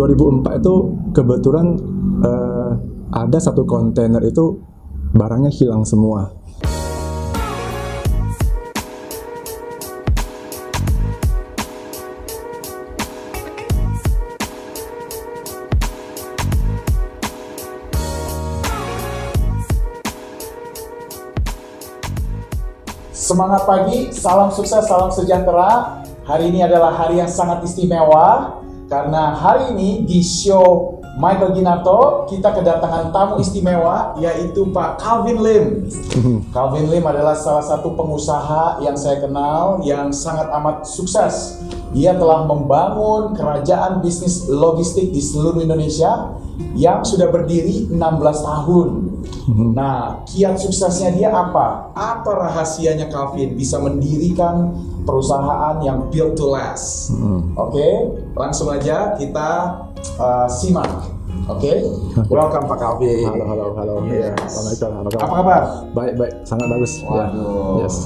...2004 itu kebetulan eh, ada satu kontainer itu barangnya hilang semua. Semangat pagi, salam sukses, salam sejahtera. Hari ini adalah hari yang sangat istimewa karena hari ini di show Michael Ginato kita kedatangan tamu istimewa yaitu Pak Calvin Lim. Calvin Lim adalah salah satu pengusaha yang saya kenal yang sangat amat sukses. Dia telah membangun kerajaan bisnis logistik di seluruh Indonesia yang sudah berdiri 16 tahun. Nah, kiat suksesnya dia apa? Apa rahasianya Calvin bisa mendirikan perusahaan yang built to last? Oke, langsung aja kita uh, simak. Oke, welcome Pak Calvin. Halo, halo, halo. Yes. Ya, Assalamualaikum. Halo, Apa kabar? Baik, baik. Sangat bagus. Ya. Waduh. Yes.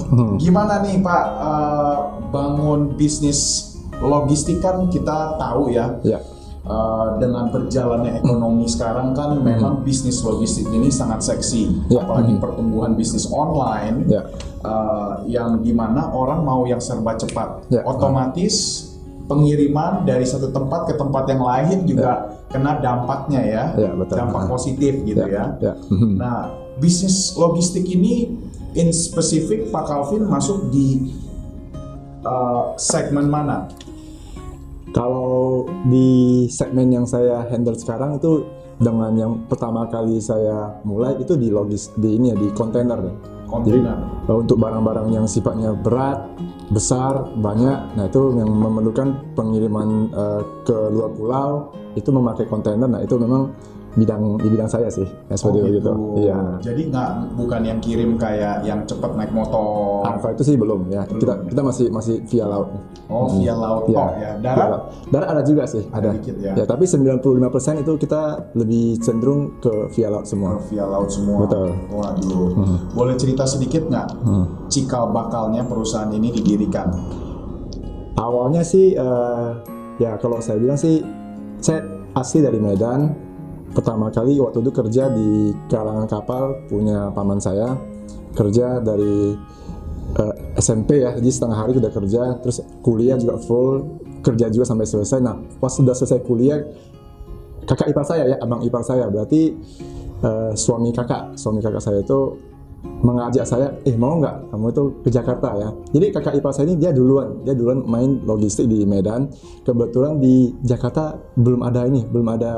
Gimana nih Pak uh, bangun bisnis logistik kan kita tahu ya. Ya. Uh, dengan berjalannya ekonomi sekarang kan memang bisnis logistik ini sangat seksi, Ya. apalagi pertumbuhan bisnis online Ya. uh, yang di mana orang mau yang serba cepat, Ya. otomatis pengiriman dari satu tempat ke tempat yang lain juga kena dampaknya ya, Ya, betul. dampak Ah. positif gitu ya. Ya. Mhm. Nah, bisnis logistik ini in spesifik Pak Calvin masuk di uh, segmen mana? Kalau di segmen yang saya handle sekarang itu dengan yang pertama kali saya mulai itu di logis di ini ya di kontainer ya. Kontainer. Eh, untuk barang-barang yang sifatnya berat, besar, banyak, nah itu yang memerlukan pengiriman eh, ke luar pulau itu memakai kontainer. Nah itu memang bidang di bidang saya sih, ya, seperti Oh, itu. gitu. Iya. Jadi nggak bukan yang kirim kayak yang cepet naik motor. Alfa itu sih belum ya. Kita kita masih masih via laut. Oh, via laut Iya. tok ya. Darat? Laut. Darat ada juga sih, Ada ada. dikit ya. tapi 95% itu kita lebih cenderung ke via laut semua. Via laut semua. Betul. Waduh. Boleh cerita sedikit nggak cikal bakalnya perusahaan ini didirikan? Awalnya sih eh, ya kalau saya bilang sih saya asli dari Medan. Pertama kali waktu itu kerja di kalangan kapal punya paman saya. Kerja dari eh, SMP ya, jadi setengah hari sudah kerja, terus kuliah juga full, kerja juga sampai selesai. Nah, pas sudah selesai kuliah, kakak ipar saya ya, abang ipar saya, berarti eh, suami kakak, suami kakak saya itu mengajak saya, eh mau nggak kamu itu ke Jakarta ya. Jadi kakak ipar saya ini dia duluan, dia duluan main logistik di Medan. Kebetulan di Jakarta belum ada ini, belum ada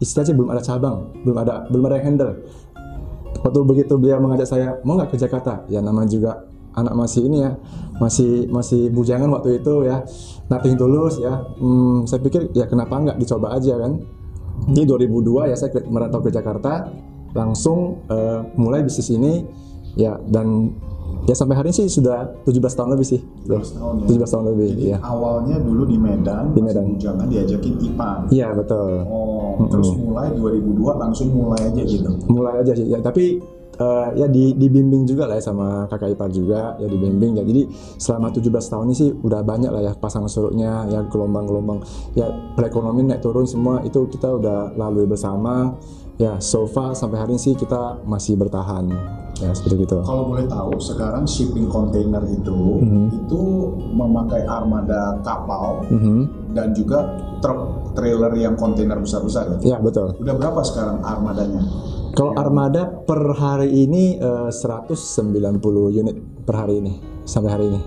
istilahnya belum ada cabang, belum ada belum ada handle. Waktu begitu beliau mengajak saya, mau nggak ke Jakarta? Ya namanya juga anak masih ini ya, masih masih bujangan waktu itu ya, nothing tulus ya. Hmm, saya pikir ya kenapa nggak dicoba aja kan. Di 2002 ya saya merantau ke Jakarta, langsung eh, mulai bisnis ini ya dan ya sampai hari ini sih sudah 17 tahun lebih sih. 17 tahun ya. 17 tahun lebih Jadi ya. awalnya dulu di Medan, Di Medan. bujangan diajakin Ipan. Iya betul. Oh, terus mulai 2002 langsung mulai aja gitu. mulai aja sih ya tapi eh, ya di, dibimbing juga lah ya sama kakak ipar juga ya dibimbing ya jadi selama 17 tahun ini sih udah banyak lah ya pasang surutnya ya gelombang-gelombang ya perekonomian naik turun semua itu kita udah lalui bersama ya so far sampai hari ini sih kita masih bertahan ya seperti itu Kalau boleh tahu, sekarang shipping container itu Mhm. itu memakai armada kapal Mhm. dan juga truk trailer yang kontainer besar-besar ya. ya betul Udah berapa sekarang armadanya? kalau armada per hari ini eh, 190 unit per hari ini sampai hari ini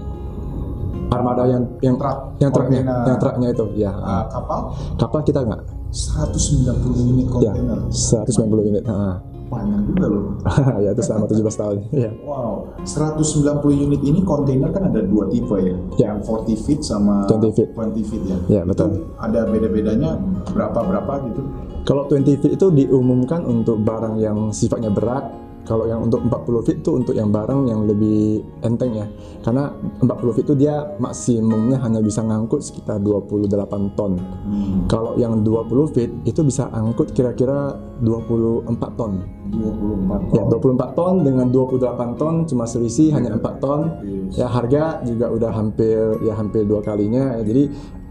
armada yang yang Truk, yang truknya yang truknya itu ya Ah, kapal kapal kita nggak 190 unit ya kontainer. 190 unit ah. Panjang juga loh. ya itu selama 17 tahun. Ya. Wow, 190 unit ini kontainer kan ada dua tipe ya, Ya. yang 40 feet sama 20 feet. 20 feet ya. Ya, betul. Itu ada beda-bedanya berapa berapa gitu? Kalau 20 feet itu diumumkan untuk barang yang sifatnya berat. Kalau yang untuk 40 feet itu untuk yang barang yang lebih enteng ya. Karena 40 feet itu dia maksimumnya hanya bisa ngangkut sekitar 28 ton. Hmm, Kalau yang 20 feet itu bisa angkut kira-kira 24 ton. 24 Ya, 24 ton dengan 28 ton cuma selisih hanya 4 ton. Yes. Ya, harga juga udah hampir ya hampir dua kalinya. Ya, jadi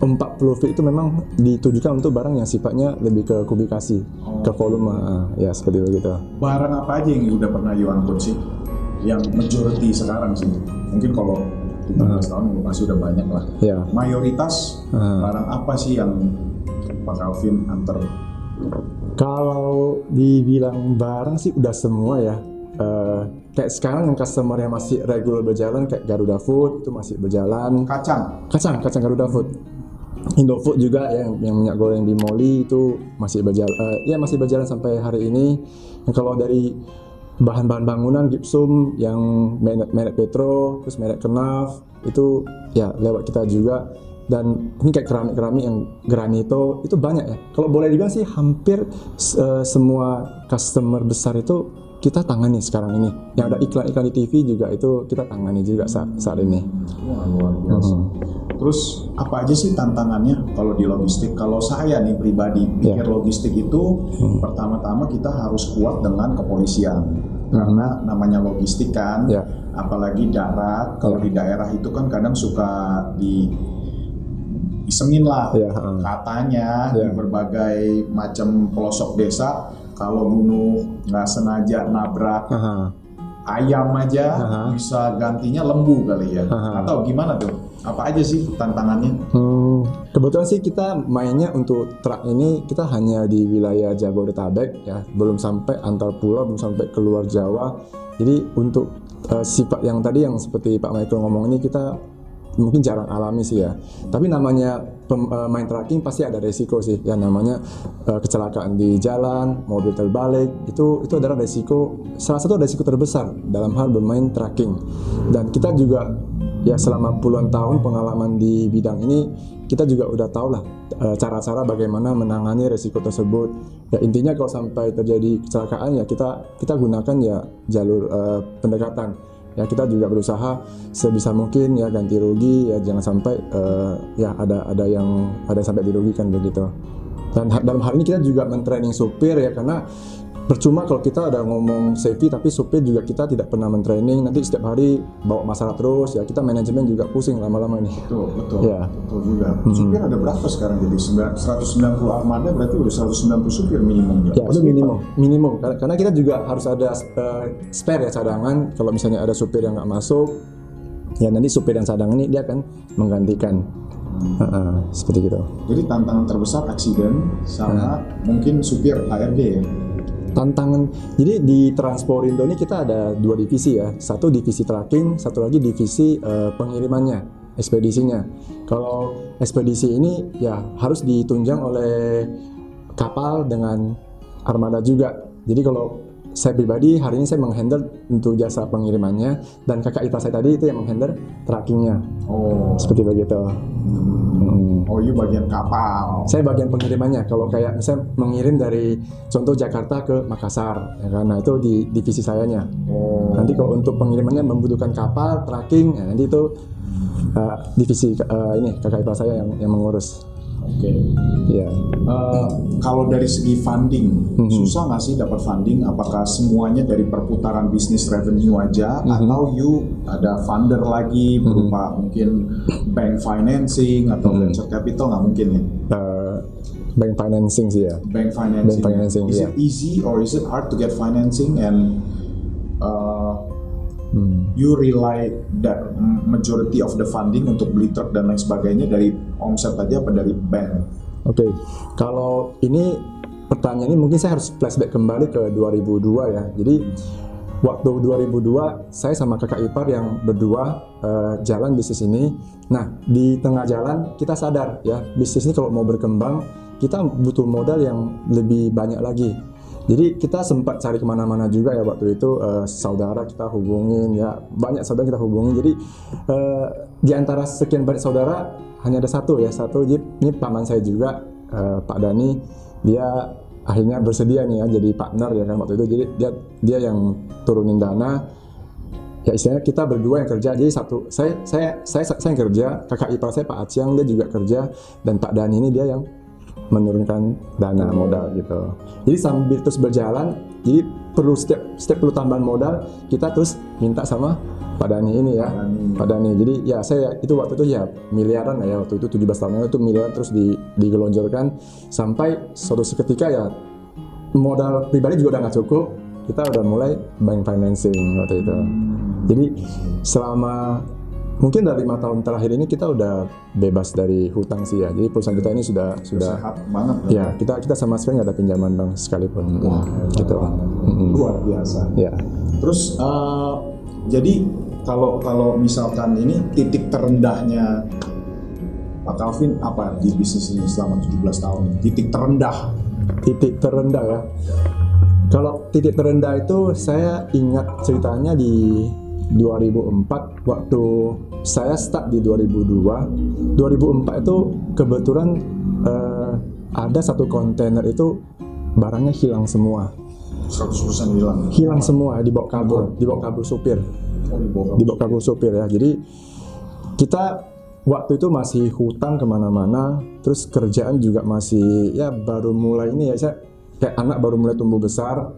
40 feet itu memang ditujukan untuk barang yang sifatnya lebih ke kubikasi, ke volume. ah, Ya, seperti begitu. Barang apa aja yang udah pernah you angkut sih? Yang majority sekarang sih. Mungkin kalau 15 tahun masih udah banyak lah. Ya. Mayoritas Ah. barang apa sih yang Pak Calvin antar? Kalau dibilang barang sih udah semua ya. Eh, kayak sekarang yang customer yang masih regular berjalan kayak Garuda Food itu masih berjalan. Kacang. Kacang, kacang Garuda Food. Indofood juga ya, yang, yang minyak goreng Bimoli itu masih berjalan, eh, ya masih berjalan sampai hari ini. Dan kalau dari bahan-bahan bangunan gipsum yang merek, merek Petro, terus merek Kenaf itu ya lewat kita juga. Dan ini kayak keramik-keramik yang granito itu banyak ya. Kalau boleh dibilang sih hampir eh, semua customer besar itu kita tangani sekarang ini. Yang ada iklan-iklan di TV juga itu kita tangani juga saat, saat ini. Wah luar biasa. Terus apa aja sih tantangannya kalau di logistik? Kalau saya nih pribadi pikir logistik itu pertama-tama kita harus kuat dengan kepolisian karena namanya logistik kan, Ya. apalagi darat. Kalau di daerah itu kan kadang suka di isengin lah Ya, ha. katanya di Ya. berbagai macam pelosok desa kalau bunuh nggak sengaja nabrak Aha. ayam aja Aha. bisa gantinya lembu kali ya Aha. atau gimana tuh apa aja sih tantangannya Hmm, kebetulan sih kita mainnya untuk truk ini kita hanya di wilayah Jabodetabek ya, belum sampai antar pulau, belum sampai keluar Jawa. Jadi untuk eh, sifat yang tadi yang seperti Pak Michael ngomong ini kita mungkin jarang alami sih ya. Tapi namanya main tracking pasti ada resiko sih. Ya namanya eh, kecelakaan di jalan, mobil terbalik itu itu adalah resiko salah satu resiko terbesar dalam hal bermain tracking. Dan kita juga ya selama puluhan tahun pengalaman di bidang ini kita juga udah tahu lah eh, cara-cara bagaimana menangani resiko tersebut. Ya intinya kalau sampai terjadi kecelakaan ya kita kita gunakan ya jalur eh, pendekatan. Ya kita juga berusaha sebisa mungkin ya ganti rugi ya jangan sampai eh, ya ada ada yang ada yang sampai dirugikan begitu. Dan dalam hal ini kita juga mentraining supir ya karena percuma kalau kita ada ngomong safety tapi supir juga kita tidak pernah mentraining. Nanti setiap hari bawa masalah terus. Ya kita manajemen juga pusing lama-lama ini. betul betul. Ya. betul juga. Supir ada berapa sekarang? Jadi Sembilan- 190 armada berarti udah 190 supir minimum Ya? Itu minimum, minimum. Karena, kita juga harus ada eh, spare ya cadangan. Kalau misalnya ada supir yang nggak masuk ya nanti supir yang cadangan ini dia akan menggantikan. Heeh, seperti gitu. jadi tantangan terbesar aksiden sama mungkin supir HRD ya tantangan. Jadi di Transporindo ini kita ada dua divisi ya. Satu divisi tracking satu lagi divisi eh, pengirimannya ekspedisinya. Kalau ekspedisi ini ya harus ditunjang oleh kapal dengan armada juga. Jadi kalau saya pribadi hari ini saya menghandle untuk jasa pengirimannya dan kakak ipar saya tadi itu yang menghandle trackingnya. Oh. Seperti begitu. Hmm. oh iya bagian kapal. Saya bagian pengirimannya. Kalau kayak saya mengirim dari contoh Jakarta ke Makassar ya kan? nah itu di divisi sayanya. Oh. Nanti kalau untuk pengirimannya membutuhkan kapal tracking ya, nanti itu uh, divisi uh, ini kakak ipar saya yang, yang mengurus oke ya Eh, kalau dari segi funding, Mhm. susah nggak sih dapat funding? Apakah semuanya dari perputaran bisnis revenue aja, Mhm. atau you ada funder lagi berupa mungkin bank financing atau Mhm. venture capital nggak mungkin ya? uh, bank financing sih ya Bank financing. Bank financing, is iya. it easy or is it hard to get financing and uh, Hmm. you rely that majority of the funding untuk beli truk dan lain sebagainya dari omset aja apa dari bank? Oke, kalau ini pertanyaan ini mungkin saya harus flashback kembali ke 2002 ya. Jadi waktu 2002 saya sama kakak ipar yang berdua eh, jalan bisnis ini. Nah di tengah jalan kita sadar ya bisnis ini kalau mau berkembang kita butuh modal yang lebih banyak lagi. Jadi kita sempat cari ke mana-mana juga ya waktu itu eh, saudara kita hubungin ya banyak saudara kita hubungin. Jadi eh, di antara sekian banyak saudara hanya ada satu ya satu. Jadi ini paman saya juga eh, Pak Dani dia akhirnya bersedia nih ya jadi partner ya kan waktu itu. Jadi dia dia yang turunin dana. Ya istilahnya kita berdua yang kerja. Jadi satu saya saya saya saya yang kerja. Kakak ipar saya Pak Aciang dia juga kerja. Dan Pak Dani ini dia yang menurunkan dana modal gitu. Jadi sambil terus berjalan jadi perlu setiap setiap perlu tambahan modal kita terus minta sama Pak Dani ini ya Pak Dani jadi ya saya itu waktu itu ya miliaran lah ya waktu itu 17 tahun lalu itu miliaran terus di, digelonjorkan. Sampai suatu seketika ya modal pribadi juga udah nggak cukup kita udah mulai bank financing waktu itu. Jadi selama mungkin dari lima tahun terakhir ini kita udah bebas dari hutang sih ya jadi perusahaan kita ini sudah sudah Sehat banget. kan? ya kita kita sama sekali nggak ada pinjaman bank sekalipun Wah, gitu Mm-mm. Luar biasa. ya Terus eh, jadi kalau kalau misalkan ini titik terendahnya Pak Calvin apa di bisnis ini selama 17 tahun? Titik terendah. titik terendah ya kalau titik terendah itu saya ingat ceritanya di 2004 waktu saya start di 2002 2004 itu kebetulan eh, ada satu kontainer itu barangnya hilang semua. 100% hilang. hilang semua dibawa kabur dibawa kabur supir. Oh, dibawa kabur supir ya. Jadi kita waktu itu masih hutang ke mana-mana terus kerjaan juga masih ya baru mulai ini ya saya kayak anak baru mulai tumbuh besar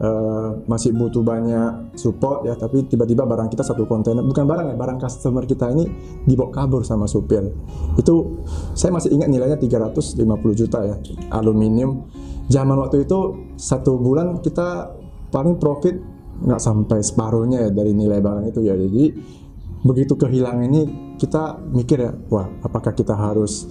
eh, masih butuh banyak support ya tapi tiba-tiba barang kita satu kontainer. Bukan barang ya barang customer kita ini dibawa kabur sama supir. Itu saya masih ingat nilainya 350 juta ya aluminium. Zaman waktu itu satu bulan kita paling profit nggak sampai separuhnya ya dari nilai barang itu ya. Jadi begitu kehilangan ini kita mikir ya wah apakah kita harus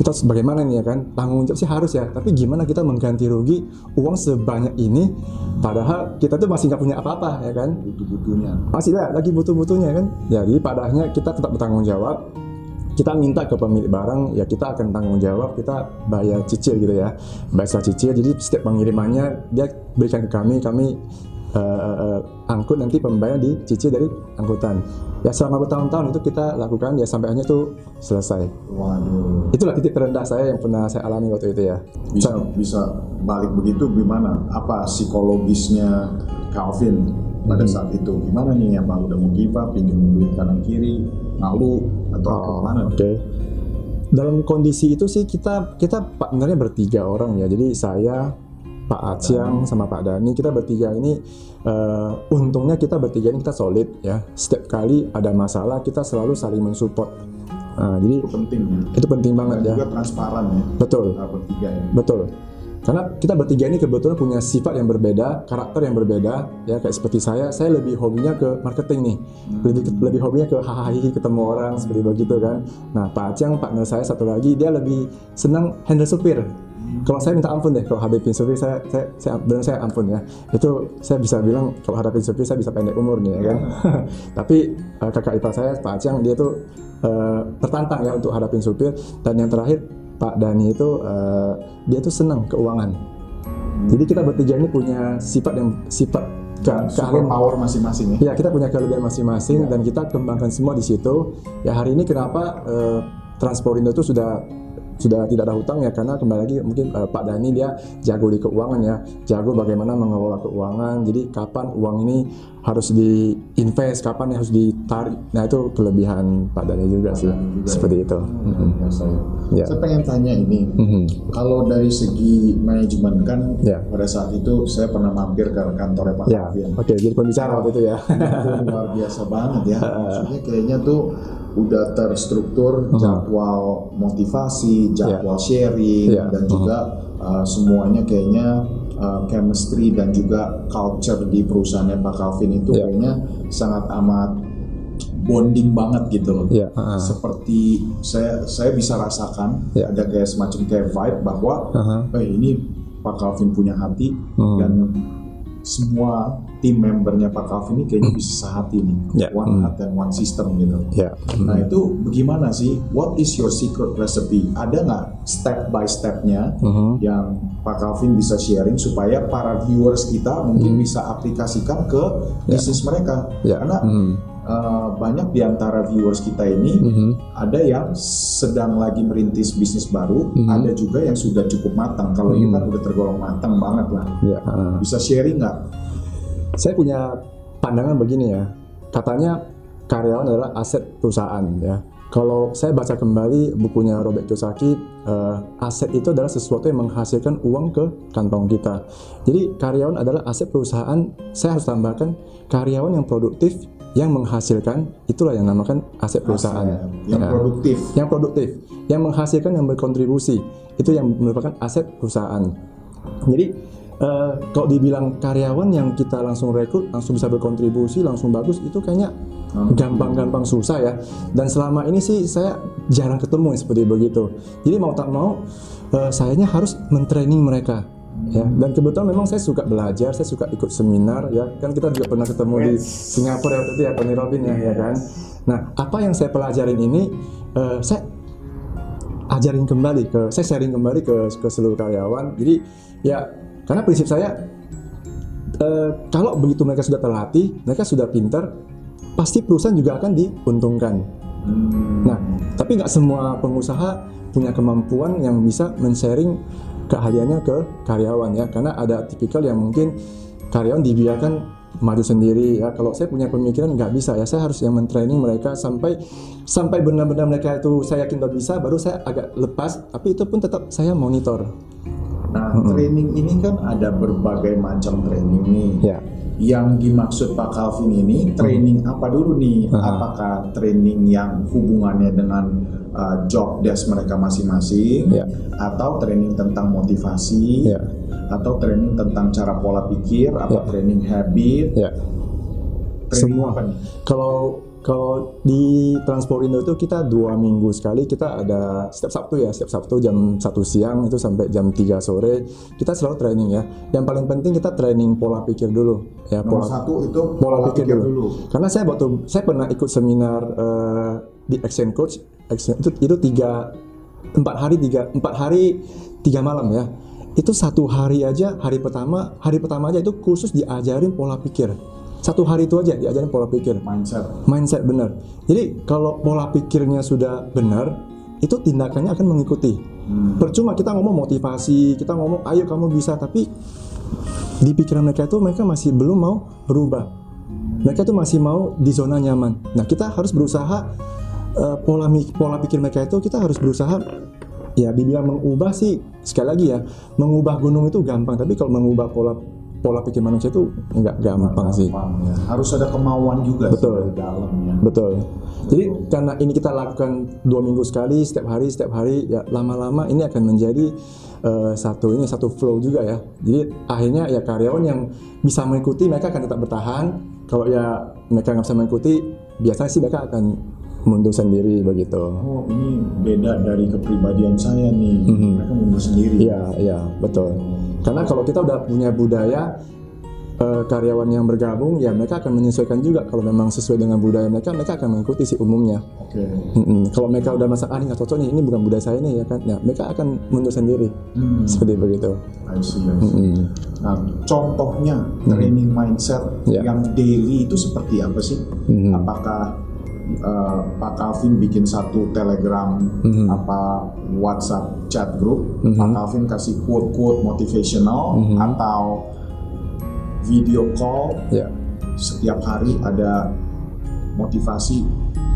kita bagaimana nih ya kan? Tanggung jawab sih harus ya tapi gimana kita mengganti rugi uang sebanyak ini padahal kita tuh masih nggak punya apa-apa ya kan? Butuh-butuhnya. masih lah lagi butuh-butuhnya kan? Jadi pada akhirnya kita tetap bertanggung jawab kita minta ke pemilik barang ya kita akan tanggung jawab kita bayar cicil gitu ya bayar cicil. Jadi setiap pengirimannya dia berikan ke kami kami eh, eh, angkut nanti pembayar dicicil dari angkutan ya selama bertahun-tahun itu kita lakukan ya sampai akhirnya itu selesai Waduh. itulah titik terendah saya yang pernah saya alami waktu itu ya Bisa bisa balik begitu gimana? Apa psikologisnya Calvin pada Hmm. saat itu? Gimana nih apa udah mau give up, pinjam duit kanan kiri, malu atau apa Oh, gimana? Oke. Dalam kondisi itu sih kita kita partnernya bertiga orang ya. Jadi saya, Pak Aciang sama Pak Dani kita bertiga ini eh, untungnya kita bertiga ini kita solid ya. Setiap kali ada masalah kita selalu saling mensupport. Nah, jadi Itu penting ya. itu penting banget Dan ya. juga transparan ya. Betul. Bertiga ini. Betul. Karena kita bertiga ini kebetulan punya sifat yang berbeda, karakter yang berbeda, ya kayak seperti saya, saya lebih hobinya ke marketing nih, lebih lebih hobinya ke hahaha ketemu orang seperti begitu kan. Nah Pak Acang partner saya satu lagi dia lebih senang handle supir. Kalau saya minta ampun deh kalau hadapin supir saya saya saya benar saya ampun ya. Itu saya bisa bilang kalau hadapin supir saya bisa pendek umur nih ya kan. Tapi eh, kakak ipar saya Pak Acang dia tuh eh, tertantang ya untuk hadapin supir dan yang terakhir Pak Dani itu eh, dia tuh senang keuangan. Jadi kita bertiga ini punya sifat yang sifat ke, keahlian power masing-masing ya. Ya kita punya kelebihan masing-masing dan kita kembangkan semua di situ. Ya hari ini kenapa eh, Transporindo itu sudah sudah tidak ada hutang ya karena kembali lagi mungkin eh, Pak Dani dia jago di keuangan ya, jago bagaimana mengelola keuangan. Jadi kapan uang ini harus diinvest, kapan harus ditarik. Nah itu kelebihan Pak Dani juga sih, Dani juga seperti itu. Ya. Ya. Saya pengen tanya ini, Mhm. kalau dari segi manajemen kan Ya. pada saat itu saya pernah mampir ke kantornya Pak Ya, Alfian. oke jadi pembicara waktu itu ya. itu luar biasa banget ya. Maksudnya kayaknya tuh udah terstruktur jadwal motivasi, jadwal sharing Ya. dan juga uh, semuanya kayaknya uh, chemistry dan juga culture di perusahaannya Pak Calvin itu Ya. kayaknya sangat amat bonding banget gitu loh. Ya, uh-uh. Seperti saya saya bisa rasakan Ya. ada kayak semacam kayak vibe bahwa Uh-huh. eh ini Pak Calvin punya hati Hmm. dan semua tim membernya Pak Calvin ini kayaknya bisa sehati nih, Ya. one Hmm. heart and one system gitu. Ya. Nah itu bagaimana sih? What is your secret recipe? Ada nggak step by stepnya Mhm. yang Pak Calvin bisa sharing supaya para viewers kita mungkin bisa aplikasikan ke Ya. bisnis mereka? Ya. Karena Mhm. uh, banyak di antara viewers kita ini Mhm. ada yang sedang lagi merintis bisnis baru, Mhm. ada juga yang sudah cukup matang. Kalau ini kan udah tergolong matang banget lah. Ya. ah. Bisa sharing nggak? Saya punya pandangan begini ya. Katanya karyawan adalah aset perusahaan ya. Kalau saya baca kembali bukunya Robert Kiyosaki, eh, aset itu adalah sesuatu yang menghasilkan uang ke kantong kita. Jadi karyawan adalah aset perusahaan. Saya harus tambahkan karyawan yang produktif, yang menghasilkan, itulah yang namakan aset perusahaan. Aset yang Ya produktif. yang produktif, yang menghasilkan, yang berkontribusi, itu yang merupakan aset perusahaan. Jadi eh, kalau dibilang karyawan yang kita langsung rekrut, langsung bisa berkontribusi, langsung bagus, itu kayaknya gampang-gampang susah ya. Dan selama ini sih saya jarang ketemu yang seperti begitu. Jadi mau tak mau, eh, sayanya harus mentraining mereka. Ya, dan kebetulan memang saya suka belajar, saya suka ikut seminar ya. Kan kita juga pernah ketemu di Singapura ya waktu itu ya Tony Robin ya, ya kan. Nah, apa yang saya pelajarin ini eh, saya ajarin kembali ke saya sharing kembali ke ke seluruh karyawan. Jadi ya karena prinsip saya eh, kalau begitu mereka sudah terlatih, mereka sudah pintar, pasti perusahaan juga akan diuntungkan. Hmm. Nah, tapi nggak semua pengusaha punya kemampuan yang bisa men-sharing keahliannya ke karyawan ya, karena ada tipikal yang mungkin karyawan dibiarkan maju sendiri ya. Kalau saya punya pemikiran nggak bisa ya, saya harus yang men-training mereka sampai sampai benar-benar mereka itu saya yakin udah bisa, baru saya agak lepas. Tapi itu pun tetap saya monitor. Nah, training ini kan ada berbagai macam training nih. Ya. Yang dimaksud Pak Calvin ini training apa dulu nih? Aha. Apakah training yang hubungannya dengan uh, job desk mereka masing-masing, Ya. atau training tentang motivasi, Ya. atau training tentang cara pola pikir, apa Ya. training habit, Ya. training Semua. apa nih? Kalau kalau di Transport Indo itu kita dua minggu sekali kita ada setiap Sabtu ya setiap Sabtu jam satu siang itu sampai jam 3 sore kita selalu training ya. Yang paling penting kita training pola pikir dulu ya Nomor pola satu itu pola pikir dulu. Karena saya waktu saya pernah ikut seminar eh, di Action Coach Action, itu itu tiga empat hari tiga empat hari tiga malam ya. Itu satu hari aja hari pertama hari pertama aja itu khusus diajarin pola pikir. Satu hari itu aja diajarin pola pikir Mindset. mindset benar. Jadi kalau pola pikirnya sudah benar, itu tindakannya akan mengikuti. Percuma kita ngomong motivasi, kita ngomong ayo kamu bisa, tapi di pikiran mereka itu mereka masih belum mau berubah. Mereka itu masih mau di zona nyaman. Nah kita harus berusaha eh, pola pola pikir mereka itu kita harus berusaha ya dibilang mengubah sih sekali lagi ya mengubah gunung itu gampang tapi kalau mengubah pola pola pikir manusia itu nggak gampang sih ya. Harus ada kemauan juga sih Betul. dari dalam ya. Betul. Jadi karena ini kita lakukan dua minggu sekali, setiap hari, setiap hari, ya lama-lama ini akan menjadi eh, satu ini satu flow juga ya. Jadi akhirnya ya karyawan yang bisa mengikuti mereka akan tetap bertahan. Kalau ya mereka nggak bisa mengikuti, biasanya sih mereka akan mundur sendiri begitu. Oh ini beda dari kepribadian saya nih. Mereka mundur sendiri. Iya, iya, betul. Karena kalau kita udah punya budaya eh, karyawan yang bergabung, ya mereka akan menyesuaikan juga. Kalau memang sesuai dengan budaya mereka, mereka akan mengikuti sih umumnya. Oke. Mm-mm. Kalau mereka udah merasa ah ini nggak cocok nih, ini bukan budaya saya nih ya kan, ya mereka akan mundur sendiri Hmm. seperti begitu. I see, I see. Mm. Nah, contohnya training mindset Ya. yang daily itu seperti apa sih? Mhm. Apakah uh, Pak Calvin bikin satu Telegram, Mhm. apa WhatsApp chat group, Mhm. Pak Calvin kasih quote-quote motivational Mhm. atau video call Ya, setiap hari ada motivasi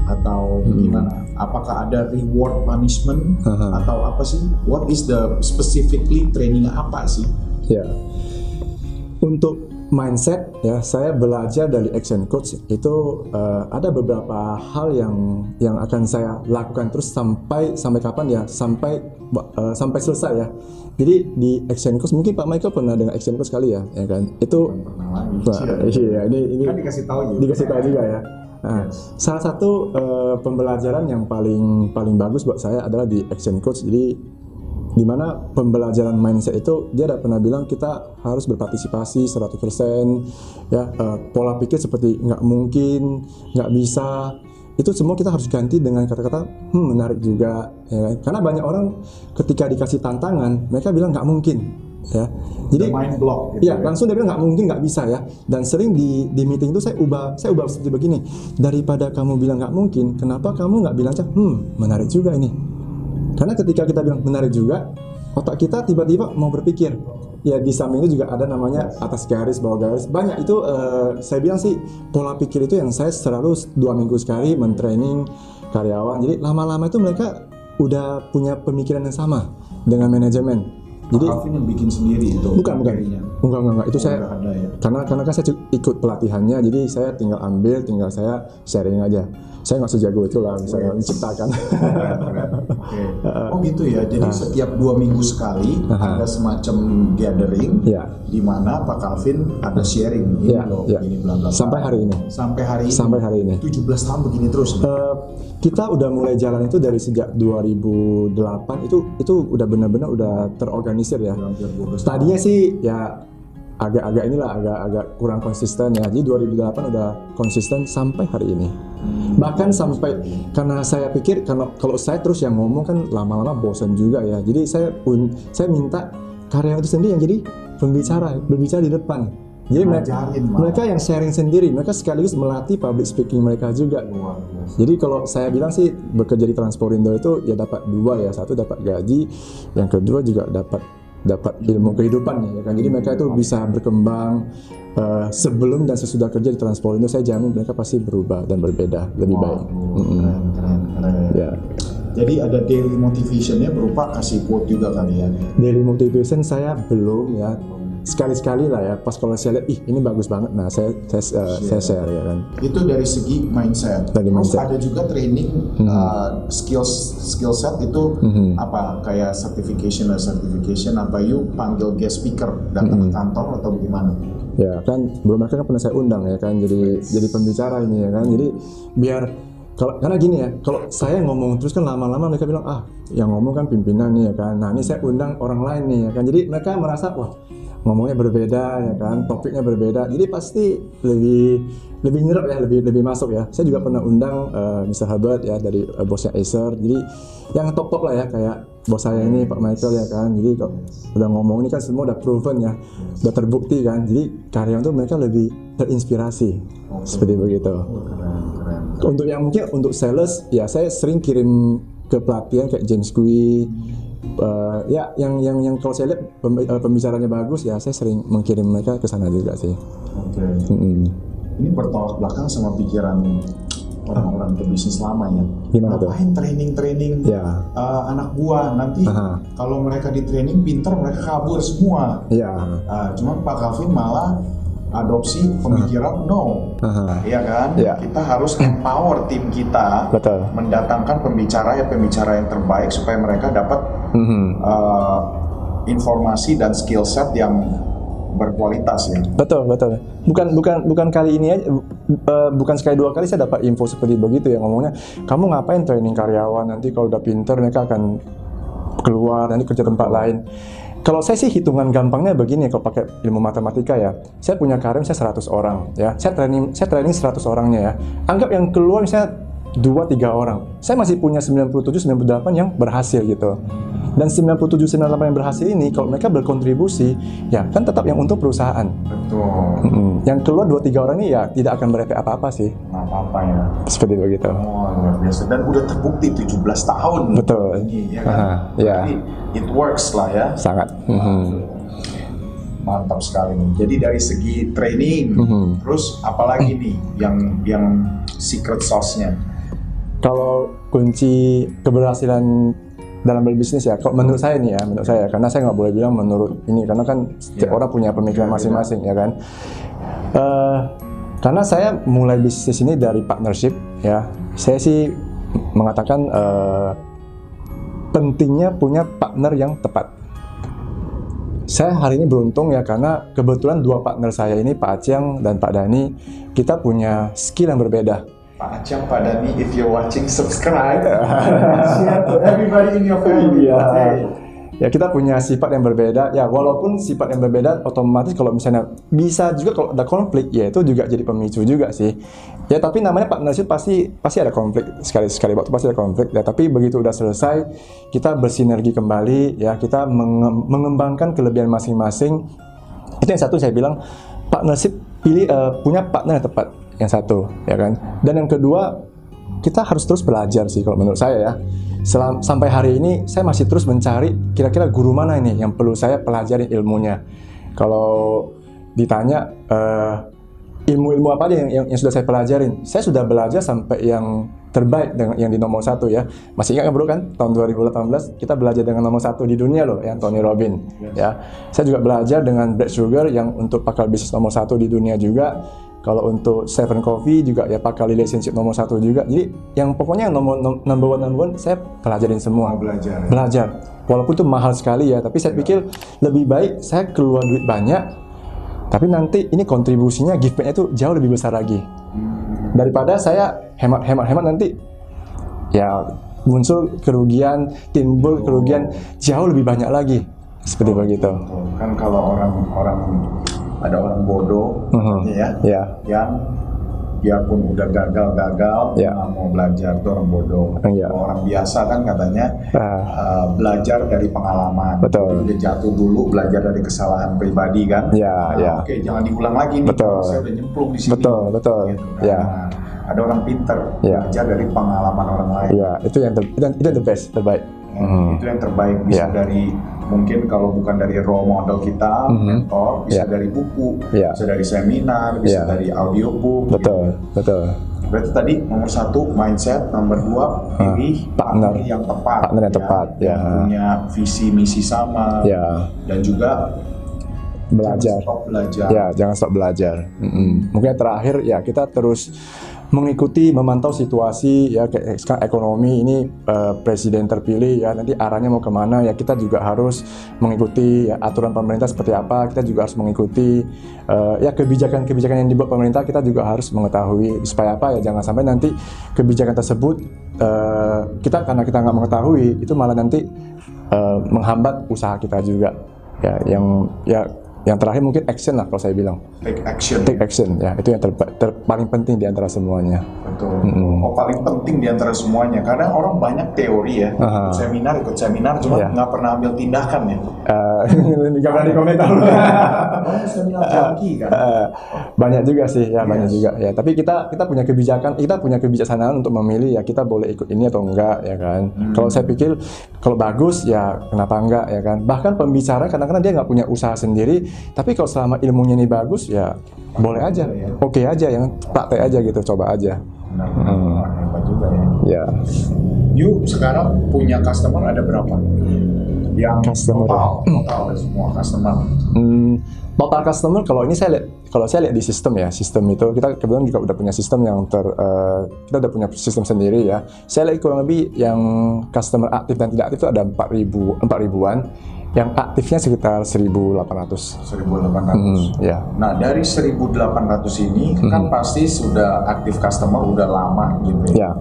atau Mhm. gimana? Apakah ada reward punishment Aha. atau apa sih? What is the specifically training apa sih? ya. Untuk mindset ya, saya belajar dari Action Coach itu eh, ada beberapa hal yang yang akan saya lakukan terus sampai sampai kapan ya? Sampai eh, sampai selesai ya. Jadi di Action Coach mungkin Pak Michael pernah dengar Action Coach kali ya, ya kan? Itu Pernah lagi. Wah, iya, ini ini Kan dikasih tahu juga. dikasih tahu juga ya. Nah, salah satu eh, pembelajaran yang paling paling bagus buat saya adalah di Action Coach. Jadi di mana pembelajaran mindset itu dia ada pernah bilang kita harus berpartisipasi 100% ya eh, pola pikir seperti nggak mungkin nggak bisa itu semua kita harus ganti dengan kata-kata hmm menarik juga ya kan? karena banyak orang ketika dikasih tantangan mereka bilang nggak mungkin ya jadi The mind block gitu Iya, langsung dia bilang nggak mungkin, nggak bisa ya. Dan sering di di meeting itu saya ubah, saya ubah seperti begini. Daripada kamu bilang nggak mungkin, kenapa kamu nggak bilang aja, hmm, menarik juga ini. Karena ketika kita bilang menarik juga, otak kita tiba-tiba mau berpikir. Ya di samping itu juga ada namanya atas garis, bawah garis. Banyak itu eh, saya bilang sih pola pikir itu yang saya selalu dua minggu sekali mentraining karyawan. Jadi lama-lama itu mereka udah punya pemikiran yang sama dengan manajemen. Jadi Alvin yang bikin sendiri itu bukan bukan enggak enggak enggak itu Oh, saya ada ya. karena karena kan saya ikut pelatihannya jadi saya tinggal ambil tinggal saya sharing aja saya nggak sejago itu lah misalnya menciptakan. Oh gitu ya. Jadi setiap dua minggu sekali Aha. ada semacam gathering ya di mana Pak Calvin ada sharing ini ya loh, ya ini bla sampai hari ini. Sampai hari ini. sampai hari ini. 17 tahun begini terus. Eh, kita udah mulai jalan itu dari sejak 2008 itu itu udah benar-benar udah terorganisir ya. Hampir 12 tahun. tadinya sih ya agak-agak inilah agak-agak kurang konsisten ya. Jadi 2008 udah konsisten sampai hari ini. Bahkan sampai karena saya pikir kalau kalau saya terus yang ngomong kan lama-lama bosan juga ya. Jadi saya pun saya minta karyawan itu sendiri yang jadi pembicara berbicara di depan. Jadi mereka, mereka yang sharing sendiri. Mereka sekaligus melatih public speaking mereka juga. Jadi kalau saya bilang sih bekerja di Transporindo itu ya dapat dua ya. Satu dapat gaji yang kedua juga dapat dapat ilmu kehidupan ya kan? Jadi mereka itu bisa berkembang eh, sebelum dan sesudah kerja di Transporindo saya jamin mereka pasti berubah dan berbeda lebih baik. Waduh, keren, keren, keren. ya. Jadi ada daily motivationnya berupa kasih quote juga kali ya. daily motivation saya belum ya sekali-sekali lah ya pas kalau saya lihat ih ini bagus banget nah saya saya, eh, saya share ya kan Itu dari segi mindset. Dari mindset. Hmm. ada juga training uh, skills skill set itu Mhm. apa kayak certification dan certification apa you panggil guest speaker datang Hmm. ke kantor atau gimana? ya kan belum mereka kan pernah saya undang ya kan jadi jadi pembicara ini ya kan jadi biar kalau karena gini ya kalau saya ngomong terus kan lama-lama mereka bilang ah yang ngomong kan pimpinan nih ya kan nah ini saya undang orang lain nih ya kan jadi mereka merasa wah ngomongnya berbeda ya kan? Topiknya berbeda. Jadi pasti lebih lebih nyerap ya lebih lebih masuk ya. Saya juga pernah undang eh, Mr. Herbert ya dari eh, bosnya Acer. Jadi yang top top lah ya kayak bos saya ini Pak Michael ya kan? Jadi kok udah ngomong ini kan semua udah proven ya udah terbukti kan? Jadi karyawan tuh mereka lebih terinspirasi seperti begitu. Untuk yang mungkin untuk sales ya saya sering kirim ke pelatihan kayak James Kui Eh, ya yang yang yang kalau saya lihat eh, pembicaranya bagus ya saya sering mengkirim mereka ke sana juga sih Oke. Mm-mm. Ini bertolak belakang sama pikiran orang-orang pebisnis lama ya. Gimana tuh? Ngapain training-training ya uh, anak gua nanti Aha. kalau mereka di training pinter mereka kabur semua. ya Nah, cuman Pak Calvin malah adopsi pemikiran no. Aha. Iya kan? Iya. Kita harus empower tim kita betul mendatangkan pembicara ya pembicara yang terbaik supaya mereka dapat Mhm. uh, informasi dan skill set yang berkualitas ya. Betul, betul. Bukan bukan bukan kali ini aja eh, bukan sekali dua kali saya dapat info seperti begitu ya ngomongnya. Kamu ngapain training karyawan nanti kalau udah pinter mereka akan keluar nanti kerja tempat lain. Kalau saya sih hitungan gampangnya begini kalau pakai ilmu matematika ya. Saya punya karyawan saya 100 orang ya. Saya training saya training 100 orangnya ya. Anggap yang keluar misalnya 2 3 orang. Saya masih punya 97 98 yang berhasil gitu. Dan 97 98 yang berhasil ini kalau mereka berkontribusi ya kan tetap yang untuk perusahaan. Betul. Mm-mm. Yang keluar dua tiga orang ini ya tidak akan berefek apa-apa sih. Apa-apa ya. Seperti begitu. Oh, luar biasa. Dan udah terbukti 17 tahun. Betul. Ini, ya kan? Aha, ya. Jadi, it works lah ya. Sangat. Mhm. Mantap sekali nih. Jadi dari segi training, Mhm. terus apalagi nih yang yang secret sauce-nya? Kalau kunci keberhasilan dalam berbisnis ya, kalau menurut saya nih ya, menurut saya karena saya nggak boleh bilang menurut ini karena kan setiap Iya. orang punya pemikiran Iya, masing-masing ya kan. Eh, karena saya mulai bisnis ini dari partnership ya, saya sih mengatakan eh, pentingnya punya partner yang tepat. Saya hari ini beruntung ya karena kebetulan dua partner saya ini Pak Aceng dan Pak Dani kita punya skill yang berbeda. Pak Acang, Pak Dani, if you're watching, subscribe. Share to everybody in your family. Iya. Okay. ya kita punya sifat yang berbeda ya walaupun sifat yang berbeda otomatis kalau misalnya bisa juga kalau ada konflik ya itu juga jadi pemicu juga sih ya tapi namanya partnership pasti pasti ada konflik sekali sekali waktu pasti ada konflik ya tapi begitu udah selesai kita bersinergi kembali ya kita menge- mengembangkan kelebihan masing-masing itu yang satu saya bilang partnership pilih eh, punya partner yang tepat yang satu ya kan? Dan yang kedua kita harus terus belajar sih kalau menurut saya ya. Selam, sampai hari ini saya masih terus mencari kira-kira guru mana ini yang perlu saya pelajari ilmunya. Kalau ditanya eh, ilmu-ilmu apa aja yang, yang, yang sudah saya pelajarin? Saya sudah belajar sampai yang terbaik dengan yang di nomor satu ya. Masih ingat kan bro kan? Tahun 2018 kita belajar dengan nomor satu di dunia loh ya Tony Robbins ya. saya juga belajar dengan Brad Sugar yang untuk pakar bisnis nomor satu di dunia juga kalau untuk Seven Coffee juga ya pakar relationship nomor satu juga. Jadi yang pokoknya yang nomor nom- number one number one saya pelajarin semua. Mau belajar ya? belajar. Walaupun itu mahal sekali ya tapi saya pikir lebih baik saya keluar duit banyak tapi nanti ini kontribusinya give back-nya itu jauh lebih besar lagi. Daripada saya hemat hemat hemat nanti ya muncul kerugian timbul kerugian jauh lebih banyak lagi. Seperti begitu. Betul. Kan kalau orang-orang ada orang bodoh Mhm. ya ya yang biarpun udah gagal-gagal nggak mau belajar itu orang bodoh. Kalau Orang biasa kan katanya Ah. uh, belajar dari pengalaman. Betul. Udah jatuh dulu belajar dari kesalahan pribadi kan. Ya, Nah, ya. Oke jangan diulang lagi nih. Betul. Saya udah nyemplung di sini. Betul, betul. Gitu. Ya. Nah, ada orang pinter Ya. belajar dari pengalaman orang lain. ya itu yang ter, itu, yang- itu yang the best terbaik Ya, Itu yang terbaik bisa Ya. dari mungkin kalau bukan dari role model kita, Mhm. mentor, bisa Ya. dari buku, Ya. bisa dari seminar, bisa Ya. dari audiobook. betul betul Berarti tadi nomor satu mindset, nomor dua pilih partner. partner yang tepat, Partner yang tepat, yang ya. punya visi misi sama, ya dan juga belajar jangan stop belajar. Ya, jangan stop belajar. Mm-mm. Mungkin yang terakhir ya kita terus mengikuti, memantau situasi ya ekonomi. Ini eh, presiden terpilih ya nanti arahnya mau ke mana? Ya kita juga harus mengikuti ya, aturan pemerintah seperti apa. Kita juga harus mengikuti eh, ya kebijakan-kebijakan yang dibuat pemerintah. Kita juga harus mengetahui supaya apa? Ya jangan sampai nanti kebijakan tersebut eh, kita karena kita nggak mengetahui itu malah nanti eh, menghambat usaha kita juga. Ya yang ya yang terakhir mungkin action lah kalau saya bilang Take action. take action ya itu yang ter- ter- paling penting di antara semuanya Betul. Oh, paling penting di antara semuanya. Kadang orang banyak teori ya, Aha. ikut seminar, ikut seminar, cuma Ya. nggak pernah ambil tindakan ya. Eh, nggak berani komentar seminar junkie kan. Eh, banyak juga sih ya banyak Yes. juga ya tapi kita kita punya kebijakan kita punya kebijaksanaan untuk memilih ya kita boleh ikut ini atau enggak ya kan kalau saya pikir kalau bagus ya kenapa enggak ya kan bahkan pembicara kadang-kadang dia nggak punya usaha sendiri tapi kalau selama ilmunya ini bagus ya boleh aja oke aja yang praktek aja gitu coba aja Benar, benar. hebat juga ya. ya You sekarang punya customer ada berapa? Yang Customer. total, total semua customer. Hmm, total customer kalau ini saya lihat kalau saya lihat di sistem ya sistem itu kita kebetulan juga udah punya sistem yang ter eh, kita udah punya sistem sendiri ya saya lihat kurang lebih yang customer aktif dan tidak aktif itu ada 4000 4 ribuan yang aktifnya sekitar 1800 1800. hmm, ya Nah, dari 1800 ini kan pasti sudah aktif customer udah lama gitu ya. ya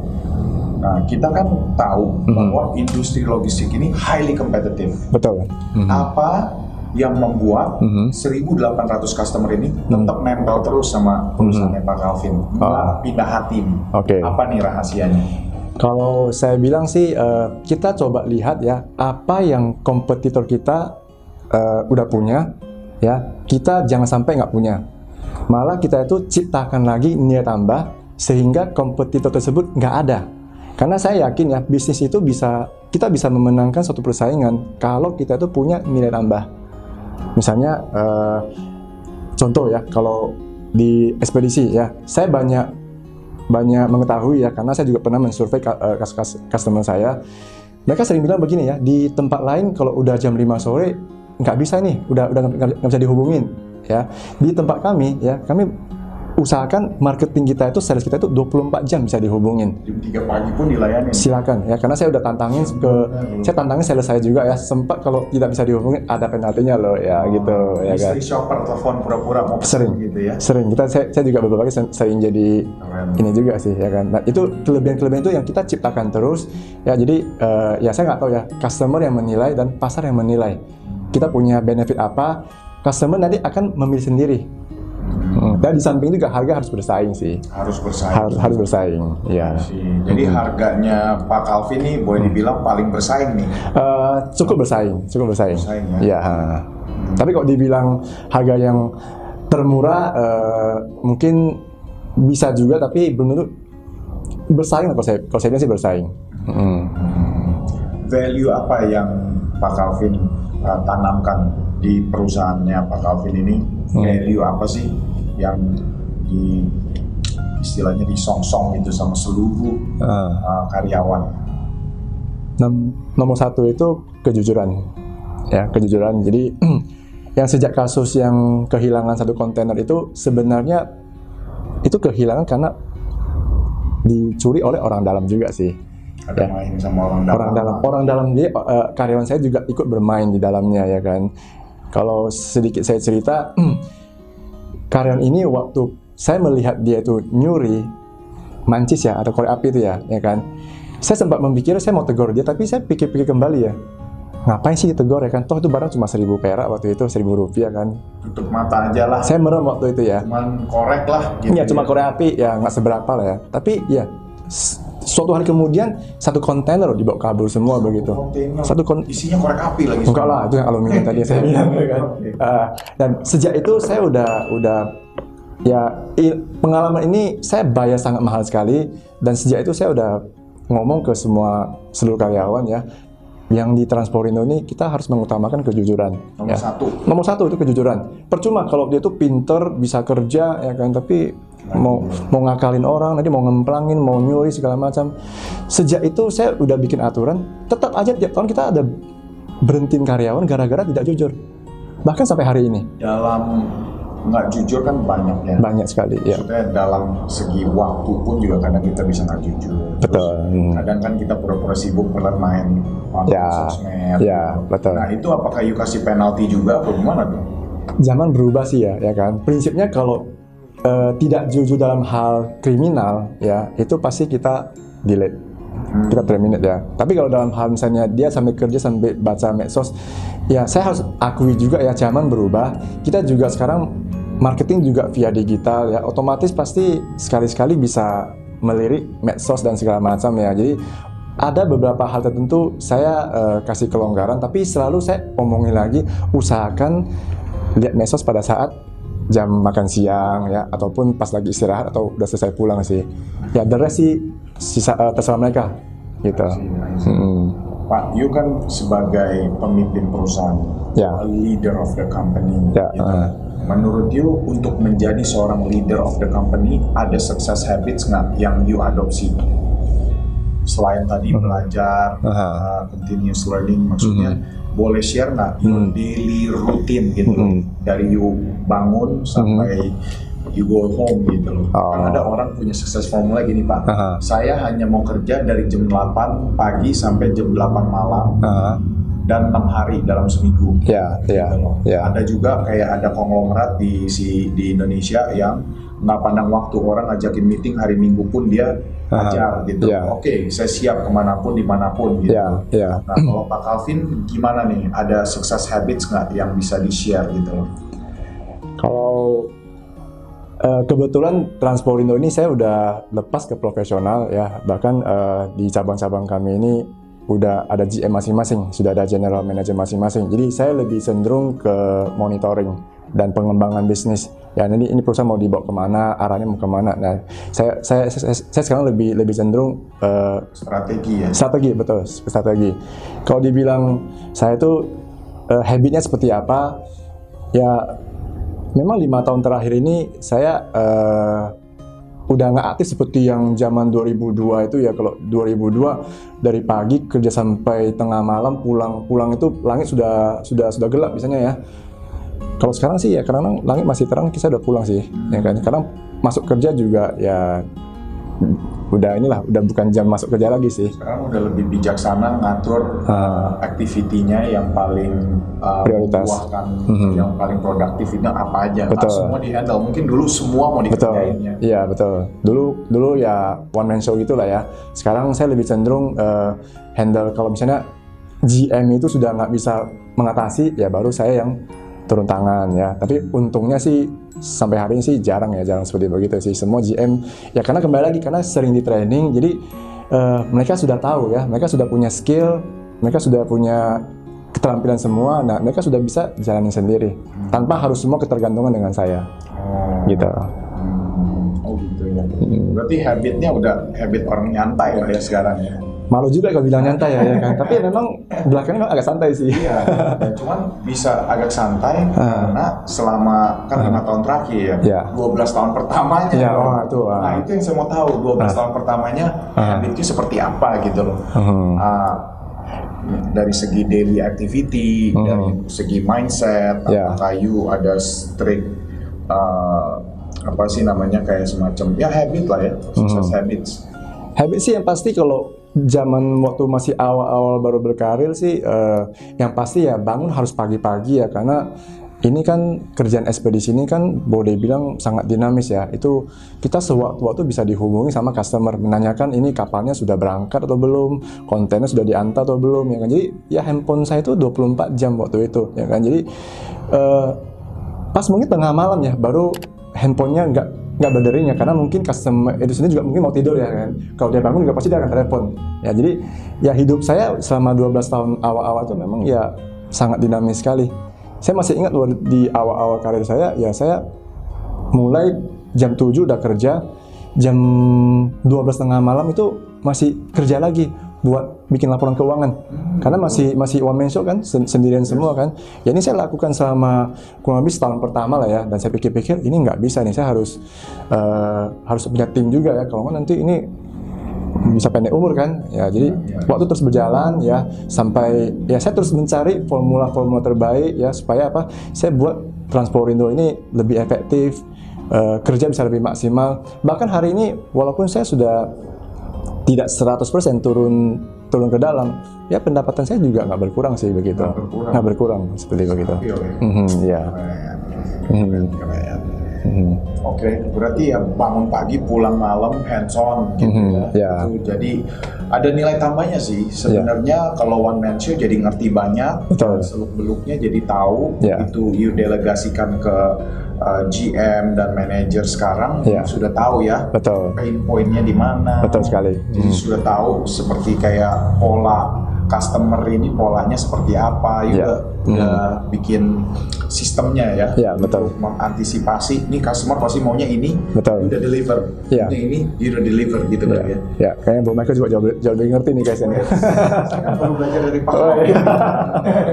Nah, kita kan tahu bahwa industri logistik ini highly competitive. betul Mhm. Apa yang membuat Mhm. 1800 customer ini tetap nempel terus sama perusahaannya Pak Calvin? Nggak Ah. pindah hati nih. Oke. Apa nih rahasianya? Kalau saya bilang sih eh, kita coba lihat ya apa yang kompetitor kita eh, udah punya ya. Kita jangan sampai nggak punya. Malah kita itu ciptakan lagi nilai tambah sehingga kompetitor tersebut nggak ada. Karena saya yakin ya bisnis itu bisa kita bisa memenangkan suatu persaingan kalau kita itu punya nilai tambah. Misalnya eh, contoh ya kalau di ekspedisi ya saya banyak banyak mengetahui ya karena saya juga pernah mensurvei ka- eh, customer saya. Mereka sering bilang begini ya di tempat lain kalau udah jam 5 sore nggak bisa nih udah udah nggak bisa dihubungin ya. Di tempat kami ya kami usahakan marketing kita itu sales kita itu 24 jam bisa dihubungin Jam 3 pagi pun dilayani. silakan ya karena saya udah tantangin ke saya tantangin sales saya juga ya sempat kalau tidak bisa dihubungin ada penaltinya loh ya gitu ya kan shopper telepon pura-pura mau Sering. gitu ya. sering kita saya, saya juga beberapa kali se- sering jadi Keren. ini juga sih ya kan nah itu kelebihan-kelebihan itu yang kita ciptakan terus ya jadi eh, ya saya nggak tahu ya customer yang menilai dan pasar yang menilai kita punya benefit apa customer nanti akan memilih sendiri dan di samping juga harga harus bersaing sih Harus bersaing. harus harus bersaing ya sih. Jadi harganya Pak Calvin nih boleh dibilang paling bersaing nih. Eh, cukup bersaing, cukup bersaing. Bersaing, ya? Iya, ha. Tapi kok dibilang harga yang termurah, eh, mungkin bisa juga, tapi belum tentu bersaing kalau saya, kalau saya sih bersaing. Mm. Value apa yang Pak Calvin uh, tanamkan di perusahaannya Pak Calvin ini? Hmm. Value apa sih yang di istilahnya disongsong gitu sama seluruh Ah. uh, karyawan? Nom- nomor satu itu kejujuran, ya kejujuran. Jadi yang sejak kasus yang kehilangan satu kontainer itu sebenarnya itu kehilangan karena dicuri oleh orang dalam juga sih. Ada Ya. main sama orang dalam. orang dalam orang dalam dia eh, karyawan saya juga ikut bermain di dalamnya ya kan kalau sedikit saya cerita karyawan ini waktu saya melihat dia itu nyuri mancis ya atau korek api itu ya ya kan saya sempat memikir saya mau tegur dia tapi saya pikir-pikir kembali ya ngapain sih ditegur ya kan toh itu barang cuma seribu perak waktu itu seribu rupiah kan Tutup mata aja lah. saya merem waktu itu ya Cuman korek lah. Gitu Ya cuma korek api ya nggak seberapa lah ya. Tapi ya suatu hari kemudian satu kontainer dibawa kabur semua begitu. Kontainer. Satu kon Isinya korek api lagi. enggak lah itu yang aluminium tadi saya bilang ya kan. Ah, dan sejak itu saya udah udah ya pengalaman ini saya bayar sangat mahal sekali dan sejak itu saya udah ngomong ke semua seluruh karyawan ya yang di Transporindo ini kita harus mengutamakan kejujuran. Nomor ya. satu. Nomor satu itu kejujuran. Percuma kalau dia tuh pinter, bisa kerja, ya kan, tapi mau mau ngakalin orang, nanti mau ngemplangin, mau nyuri segala macam. Sejak itu saya udah bikin aturan, tetap aja tiap tahun kita ada berhentiin karyawan gara-gara tidak jujur. Bahkan sampai hari ini Dalam nggak jujur kan banyak ya. banyak sekali, ya. Maksudnya dalam segi waktu pun juga kadang kita bisa nggak jujur. Betul. Hmm. Kadang kan kita pura-pura sibuk bermain Ya, sosmed. ya, betul. Nah itu apakah you kasih penalti juga atau gimana tuh? Zaman berubah sih ya, ya kan. Prinsipnya kalau eh, tidak jujur dalam hal kriminal, ya itu pasti kita delete. kita terminate ya. Tapi kalau dalam hal misalnya dia sampai kerja sampai baca medsos, ya saya harus akui juga ya zaman berubah. Kita juga sekarang marketing juga via digital ya, otomatis pasti sekali-sekali bisa melirik medsos dan segala macam ya. Jadi ada beberapa hal tertentu saya eh, kasih kelonggaran, tapi selalu saya omongin lagi usahakan lihat medsos pada saat jam makan siang ya ataupun pas lagi istirahat atau udah selesai pulang sih ya the rest sih sisa eh, terserah mereka gitu Mm-mm. Pak, you kan sebagai pemimpin perusahaan, Ya. a leader of the company. Ya, gitu. ah. Menurut you untuk menjadi seorang leader of the company ada success habits nggak yang you adopsi? Selain tadi belajar, Hmm. Aha. Hmm. uh, continuous learning, maksudnya boleh share nggak your daily routine gitu Hmm. dari you bangun sampai you go home gitu loh. Oh. Kan ada orang punya sukses formula gini pak. Aha. Saya hanya mau kerja dari jam 8 pagi sampai jam 8 malam Ah, dan enam hari dalam seminggu. ya ya Gitu loh. ya Ada juga kayak ada konglomerat di si di Indonesia yang nggak pandang waktu orang ngajakin meeting hari Minggu pun dia. Ajar gitu. Ya. Oke, saya siap ke mana pun di mana pun gitu. ya ya Nah kalau Pak Calvin gimana nih? Ada success habits nggak yang bisa di share gitu loh? Kalau eh, kebetulan Transporindo ini saya udah lepas ke profesional ya, bahkan eh, di cabang-cabang kami ini udah ada GM masing-masing, sudah ada general manager masing-masing. Jadi saya lebih cenderung ke monitoring dan pengembangan bisnis. Ya ini ini perusahaan mau dibawa ke mana, arahnya mau ke mana. Nah saya saya saya, saya sekarang lebih lebih cenderung eh, Strategi ya. strategi betul strategi kalau dibilang saya itu eh, habitnya seperti apa ya memang lima tahun terakhir ini saya eh, udah nggak aktif seperti yang zaman 2002 itu ya kalau 2002 dari pagi kerja sampai tengah malam pulang pulang itu langit sudah sudah sudah gelap misalnya ya kalau sekarang sih ya karena langit masih terang kita udah pulang sih ya kan karena masuk kerja juga ya udah inilah udah bukan jam masuk kerja lagi sih Sekarang udah lebih bijaksana ngatur uh, aktivitinya yang paling uh, Prioritas. Mhm. yang paling produktif itu apa aja. Nah, Betul. semua di handle. Mungkin dulu semua mau betul dikerjainnya. iya betul dulu dulu ya one man show gitu lah ya sekarang saya lebih cenderung eh, handle kalau misalnya GM itu sudah nggak bisa mengatasi ya baru saya yang turun tangan ya. Tapi untungnya sih sampai hari ini sih jarang ya jarang seperti begitu sih. Semua GM ya karena kembali lagi karena sering di training jadi eh, mereka sudah tahu ya mereka sudah punya skill mereka sudah punya keterampilan semua. Nah mereka sudah bisa jalanin sendiri tanpa harus semua ketergantungan dengan saya. Oh. gitu. Hmm, Oh gitu ya. Berarti habitnya udah habit orang nyantai lah ya sekarang ya. Malu juga kalau bilang nyantai ya, ya kan tapi memang belakangan memang agak santai sih Iya. Dan cuman bisa agak santai karena selama kan lima tahun terakhir Iya. ya. 12 tahun pertamanya. Iya, oh, itu, ah. Nah itu yang saya mau tahu 12 tahun pertamanya Ah. habitnya seperti apa gitu loh. Hmm. Ah, dari segi daily activity, Hmm. dari segi mindset, Ya. apakah you ada strict ah, apa sih namanya kayak semacam ya habit lah ya, sukses Hmm. habits. Habit sih yang pasti kalau zaman waktu masih awal-awal baru berkarir sih eh, yang pasti ya bangun harus pagi-pagi ya karena ini kan kerjaan ekspedisi ini kan boleh bilang sangat dinamis ya. Itu kita sewaktu-waktu bisa dihubungi sama customer menanyakan ini kapalnya sudah berangkat atau belum kontennya sudah diantar atau belum ya kan? Jadi ya handphone saya itu 24 jam waktu itu ya kan? Jadi eh, pas mungkin tengah malam ya baru handphonenya nggak nggak berdering ya karena mungkin customer itu sendiri juga mungkin mau tidur ya kan. Kalau dia bangun juga pasti dia akan telepon. Ya jadi ya hidup saya selama 12 tahun awal-awal itu memang ya sangat dinamis sekali. Saya masih ingat di awal-awal karir saya ya saya mulai jam 7 udah kerja jam 12 tengah malam itu masih kerja lagi buat bikin laporan keuangan. Karena masih masih one man show kan sen- sendirian semua kan. Ya ini saya lakukan selama kurang lebih setahun pertama lah ya. Dan saya pikir-pikir ini nggak bisa nih saya harus eh, harus punya tim juga ya. Kalau nggak nanti ini bisa pendek umur kan. Ya jadi waktu terus berjalan ya sampai ya saya terus mencari formula-formula terbaik ya supaya apa? Saya buat Transporindo ini lebih efektif eh, kerja bisa lebih maksimal. Bahkan hari ini walaupun saya sudah tidak 100% turun turun ke dalam ya pendapatan saya juga nggak berkurang sih begitu Nggak berkurang. nggak berkurang seperti begitu Iya, iya. Mhm, ya Keren. Oke, berarti ya bangun pagi, pulang malam, hands on gitu Mhm, ya. ya. Itu jadi ada nilai tambahnya sih. Sebenarnya kalau one man show jadi ngerti banyak, seluk beluknya jadi tahu. Ya. Itu you delegasikan ke uh, GM dan manajer sekarang Ya. sudah tahu ya. betul Pain pointnya di mana. betul sekali Jadi Mhm. sudah tahu seperti kayak pola customer ini polanya seperti apa, Ya. udah, udah bikin sistemnya ya, Ya, betul. untuk mengantisipasi. Nih customer pasti maunya ini, Betul. udah deliver. Ya. Ini ini, you udah deliver gitu kan ya. ya kayaknya Bu Michael juga jauh, jauh lebih ngerti nih guys ini kan baru belajar dari Pak. Oh, iya.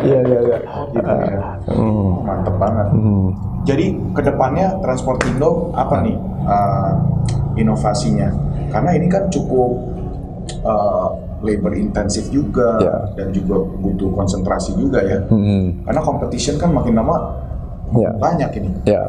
iya iya iya gitu ya. Hmm. Mantep banget. Hmm. Jadi ke depannya Transportindo apa nih uh, inovasinya? Karena ini kan cukup uh, labor intensif juga Ya. dan juga butuh konsentrasi juga ya. Hmm. Karena competition kan makin lama Ya. banyak ini. Ya.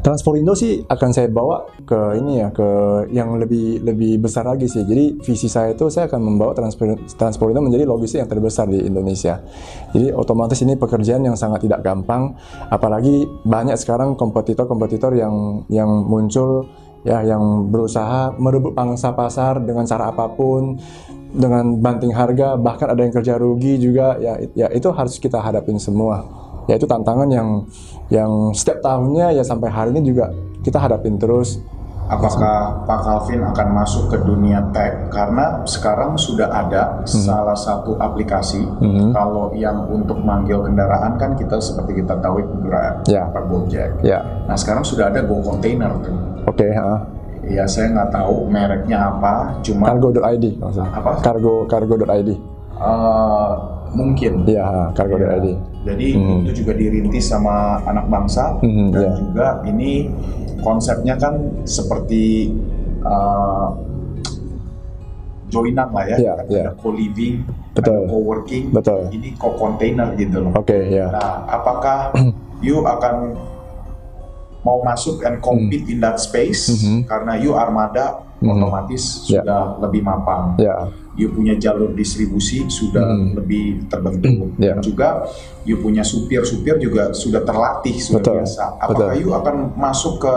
Transporindo sih akan saya bawa ke ini ya ke yang lebih lebih besar lagi sih. Jadi visi saya itu saya akan membawa Transpor- Transporindo menjadi logistik yang terbesar di Indonesia. Jadi otomatis ini pekerjaan yang sangat tidak gampang, apalagi banyak sekarang kompetitor-kompetitor yang yang muncul ya yang berusaha merebut pangsa pasar dengan cara apa pun dengan banting harga bahkan ada yang kerja rugi juga ya ya itu harus kita hadapin semua ya itu tantangan yang yang setiap tahunnya ya sampai hari ini juga kita hadapin terus Apakah Pak Calvin akan masuk ke dunia tech? Karena sekarang sudah ada salah satu aplikasi. Mhm. Kalau yang untuk manggil kendaraan kan kita seperti kita tahu itu Grab Ya. atau Gojek. ya Nah sekarang sudah ada Go Container tuh. oke ha. Ya saya nggak tahu mereknya apa, cuma cargo.id. Apa? cargo cargo.id eh, mungkin. ya ha, cargo.id Jadi Hmm. itu juga dirintis sama anak bangsa Mhm, dan ya. juga ini konsepnya kan seperti eh, joinan lah ya, Ya, ya. ada co-living, Betul. ada co-working, Betul. ini co-container gitu loh. oke ya Nah, apakah you akan mau masuk and compete in that space Mhm. karena you armada Mhm. otomatis Ya. sudah lebih mapan. Ya, You punya jalur distribusi sudah Mhm. lebih terbentuk. Ya. Dan juga you punya supir-supir juga sudah terlatih sudah Betul. biasa. Apakah Betul. you akan masuk ke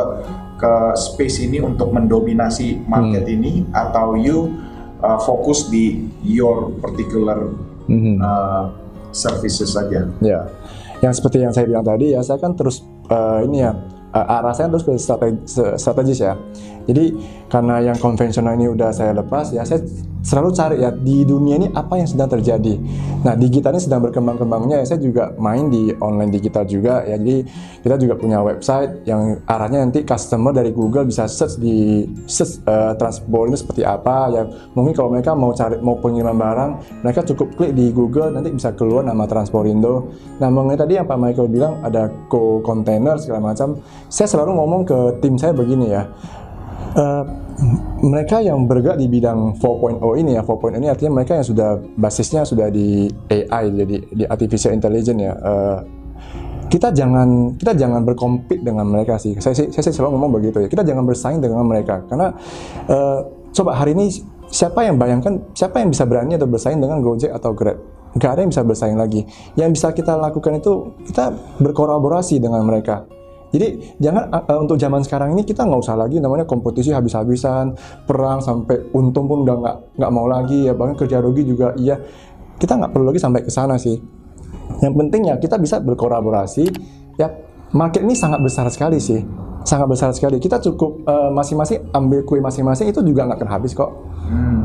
ke space ini untuk mendominasi market Hmm. ini atau you uh, fokus di your particular Mhm. uh, services saja? ya. Yang seperti yang saya bilang tadi ya, saya kan terus eh, ini ya eh, arah saya terus ke strategi- se- strategis ya. Jadi karena yang konvensional ini udah saya lepas ya, saya selalu cari ya di dunia ini apa yang sedang terjadi. Nah digital ini sedang berkembang-kembangnya ya, saya juga main di online digital juga ya. Jadi kita juga punya website yang arahnya nanti customer dari Google bisa search di search eh, transport ini seperti apa ya. Mungkin kalau mereka mau cari mau pengiriman barang, mereka cukup klik di Google nanti bisa keluar nama Transporindo. Nah mengenai tadi yang Pak Michael bilang ada co container segala macam, saya selalu ngomong ke tim saya begini ya. Eh, mereka yang bergerak di bidang 4.0 ini ya 4.0 ini artinya mereka yang sudah basisnya sudah di AI jadi di artificial intelligence ya. Eh, kita jangan kita jangan berkompet dengan mereka sih. Saya, saya, sih selalu ngomong begitu ya. Kita jangan bersaing dengan mereka karena eh, coba hari ini siapa yang bayangkan siapa yang bisa berani atau bersaing dengan Gojek atau Grab? Nggak ada yang bisa bersaing lagi. Yang bisa kita lakukan itu kita berkolaborasi dengan mereka jadi jangan uh, uh, untuk zaman sekarang ini kita nggak usah lagi namanya kompetisi habis-habisan, perang sampai untung pun udah nggak nggak mau lagi ya bahkan kerja rugi juga iya. Kita nggak perlu lagi sampai ke sana sih. Yang penting ya kita bisa berkolaborasi. Ya market ini sangat besar sekali sih, sangat besar sekali. Kita cukup uh, masing-masing ambil kue masing-masing itu juga nggak akan habis kok.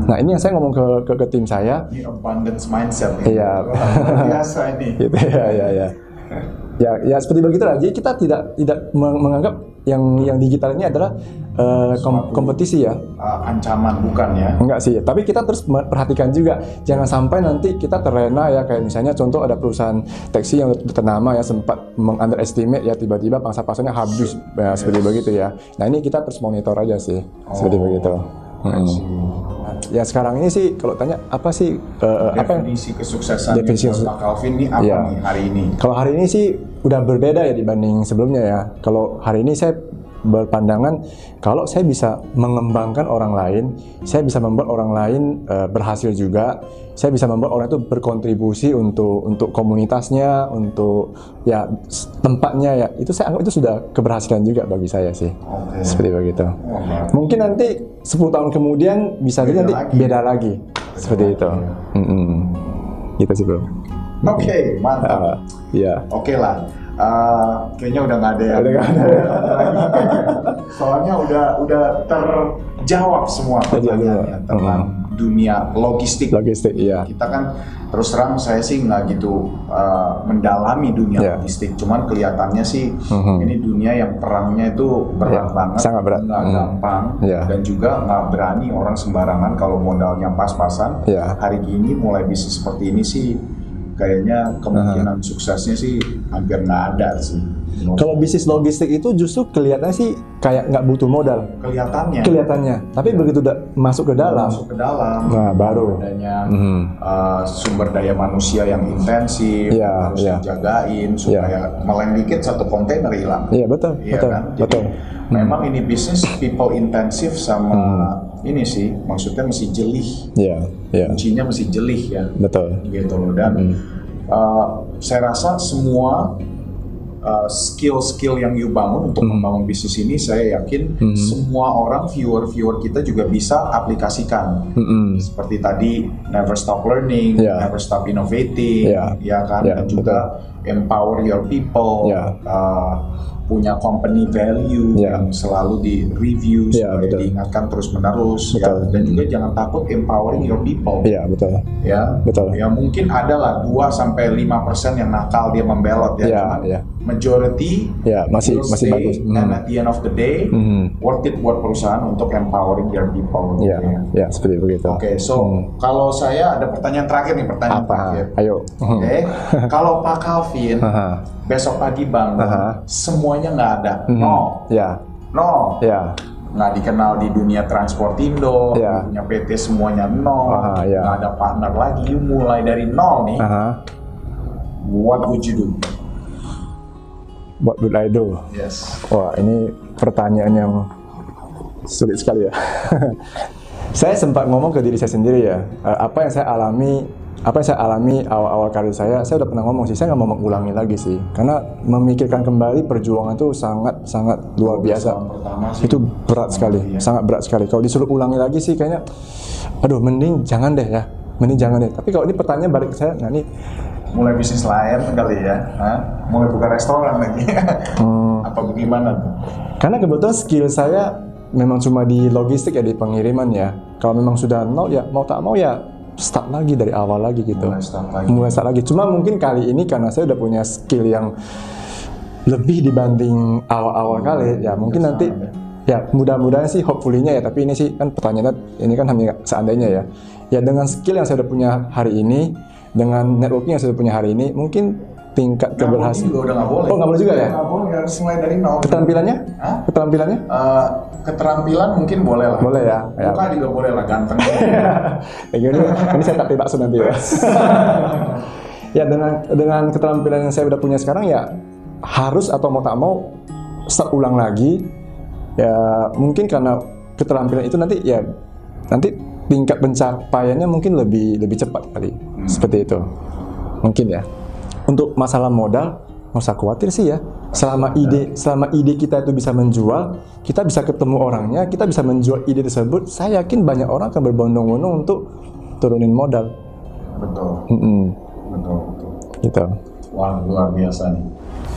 Nah ini yang saya ngomong ke ke, ke tim saya. Ini abundance mindset. Iya. Luar biasa ini. gitu ya ya ya ya ya seperti begitulah jadi kita tidak tidak meng- menganggap yang yang digital ini adalah kom- Suatu- kompetisi ya. Uh, ancaman bukan ya? enggak sih. Tapi kita terus perhatikan juga. Jangan sampai nanti kita terlena ya. Kayak misalnya contoh ada perusahaan taksi yang ternama ya sempat mengunderestimate ya tiba-tiba pangsa pasarnya habis. Ya, seperti begitu ya. Nah ini kita terus monitor aja sih. Seperti Oh, begitu. Mm. Ya sekarang ini sih kalau tanya apa sih eh, apa yang Definisi kesuksesan Definisi Pak Calvin ini apa Iya. nih hari ini? Kalau hari ini sih udah berbeda ya dibanding sebelumnya ya. Kalau hari ini saya berpandangan kalau saya bisa mengembangkan orang lain, saya bisa membuat orang lain eh, berhasil juga. Saya bisa membuat orang itu berkontribusi untuk untuk komunitasnya, untuk ya tempatnya ya. Itu saya anggap itu sudah keberhasilan juga bagi saya sih. Oke. Seperti begitu. Bagus. Mungkin nanti 10 tahun kemudian bisa Beda jadi nanti lagi. beda lagi. Seperti lagi, itu. ya. Mm-mm. Gitu sih, Bro. Oke, mantap. Ah, Iya. Oke lah. Uh, kayaknya udah nggak ada yang Udah nggak ada. Soalnya udah udah terjawab semua pertanyaannya tentang dunia logistik. Logistik, iya. Kita kan terus terang saya sih nggak gitu uh, mendalami dunia Iya. logistik. Cuman kelihatannya sih Mhm. ini dunia yang perangnya itu berat Iya, banget, sangat berat. nggak Mhm. gampang, Iya. dan juga nggak berani orang sembarangan kalau modalnya pas-pasan. Iya. Hari gini mulai bisnis seperti ini sih kayaknya kemungkinan suksesnya sih hampir nggak ada sih. Kalau bisnis logistik itu justru kelihatannya sih kayak nggak butuh modal, kelihatannya kelihatannya. Tapi begitu da- masuk ke dalam, masuk ke dalam, Nah, baru. adanya Mhm. uh, sumber daya manusia yang intensif Iya, harus iya. dijagain supaya meleng dikit satu kontainer hilang. iya betul, Iya betul, kan? Jadi betul. memang ini bisnis people intensif sama ini sih maksudnya mesti jelih. Iya, iya, Kuncinya mesti jelih ya. betul. gitu loh dan uh, saya rasa semua uh, skill-skill yang you bangun untuk membangun bisnis ini saya yakin semua orang viewer-viewer kita juga bisa aplikasikan Mm-mm. seperti tadi never stop learning, Ya. never stop innovating, Ya. ya kan Ya, dan juga empower your people, Ya. uh, punya company value Ya. yang selalu di review Ya, supaya betul. diingatkan terus menerus ya Betul. dan juga jangan takut empowering your people Iya betul. ya Betul. ya mungkin ada lah 2 sampai 5 persen yang nakal dia membelot ya Iya, cuman iya. Majority Ya masih will masih stay, bagus. and Mhm. at the end of the day Mhm. worth it buat perusahaan untuk empowering their people gitu Iya, ya. ya seperti begitu. Oke, so kalau saya ada pertanyaan terakhir nih, pertanyaan Apa? terakhir. Ayo. Oke, kalau Pak Calvin besok pagi bangun, Aha. semuanya nggak ada, Mhm. no, Ya, no, ya, nggak dikenal di dunia Transportindo, Ya. punya PT semuanya nol, Aha, ya. nggak ada partner lagi, you mulai dari nol nih, Aha. what would you do? What would I do? Yes. Wah, ini pertanyaan yang sulit sekali ya. saya sempat ngomong ke diri saya sendiri ya, eh, apa yang saya alami, apa yang saya alami awal-awal karir saya, saya udah pernah ngomong sih, saya nggak mau mengulangi lagi sih, karena memikirkan kembali perjuangan itu sangat sangat luar biasa. tahun pertama sih. Itu berat sekali, Iya. sangat berat sekali. Kalau disuruh ulangi lagi sih kayaknya, aduh, mending jangan deh ya, mending jangan deh. Tapi kalau ini pertanyaan balik ke saya, nah ini Mulai bisnis lain kali ya, Hah? mulai buka restoran lagi. Hmm. Apa bagaimana tuh? Karena kebetulan skill saya memang cuma di logistik ya di pengiriman ya. Kalau memang sudah nol ya mau tak mau ya start lagi dari awal lagi gitu. Mulai start lagi. Mulai start lagi. Cuma mungkin kali ini karena saya udah punya skill yang lebih dibanding awal-awal kali ya mungkin nanti ya mudah-mudahan sih hopefully-nya ya tapi ini sih kan pertanyaannya ini kan hanya seandainya ya ya dengan skill yang saya udah punya hari ini dengan networking yang saya udah punya hari ini mungkin tingkat keberhasilan juga udah nggak boleh. Oh, nggak boleh juga ya? Nggak boleh, harus mulai dari nol. keterampilannya Hah? keterampilannya Eh, keterampilan mungkin boleh lah. boleh ya, ya. Muka juga boleh lah, ganteng. Ya, gini, ini saya tak bakso nanti ya. ya dengan dengan keterampilan yang saya udah punya sekarang ya harus atau mau tak mau start ulang lagi. Ya mungkin karena keterampilan itu nanti ya nanti tingkat pencapaiannya mungkin lebih lebih cepat kali. Seperti itu. Mungkin ya. Untuk masalah modal nggak usah khawatir sih ya. Selama ide selama ide kita itu bisa menjual, kita bisa ketemu orangnya, kita bisa menjual ide tersebut, saya yakin banyak orang akan berbondong-bondong untuk turunin modal. betul, Mm-mm, betul, betul. gitu. Wah, luar biasa nih.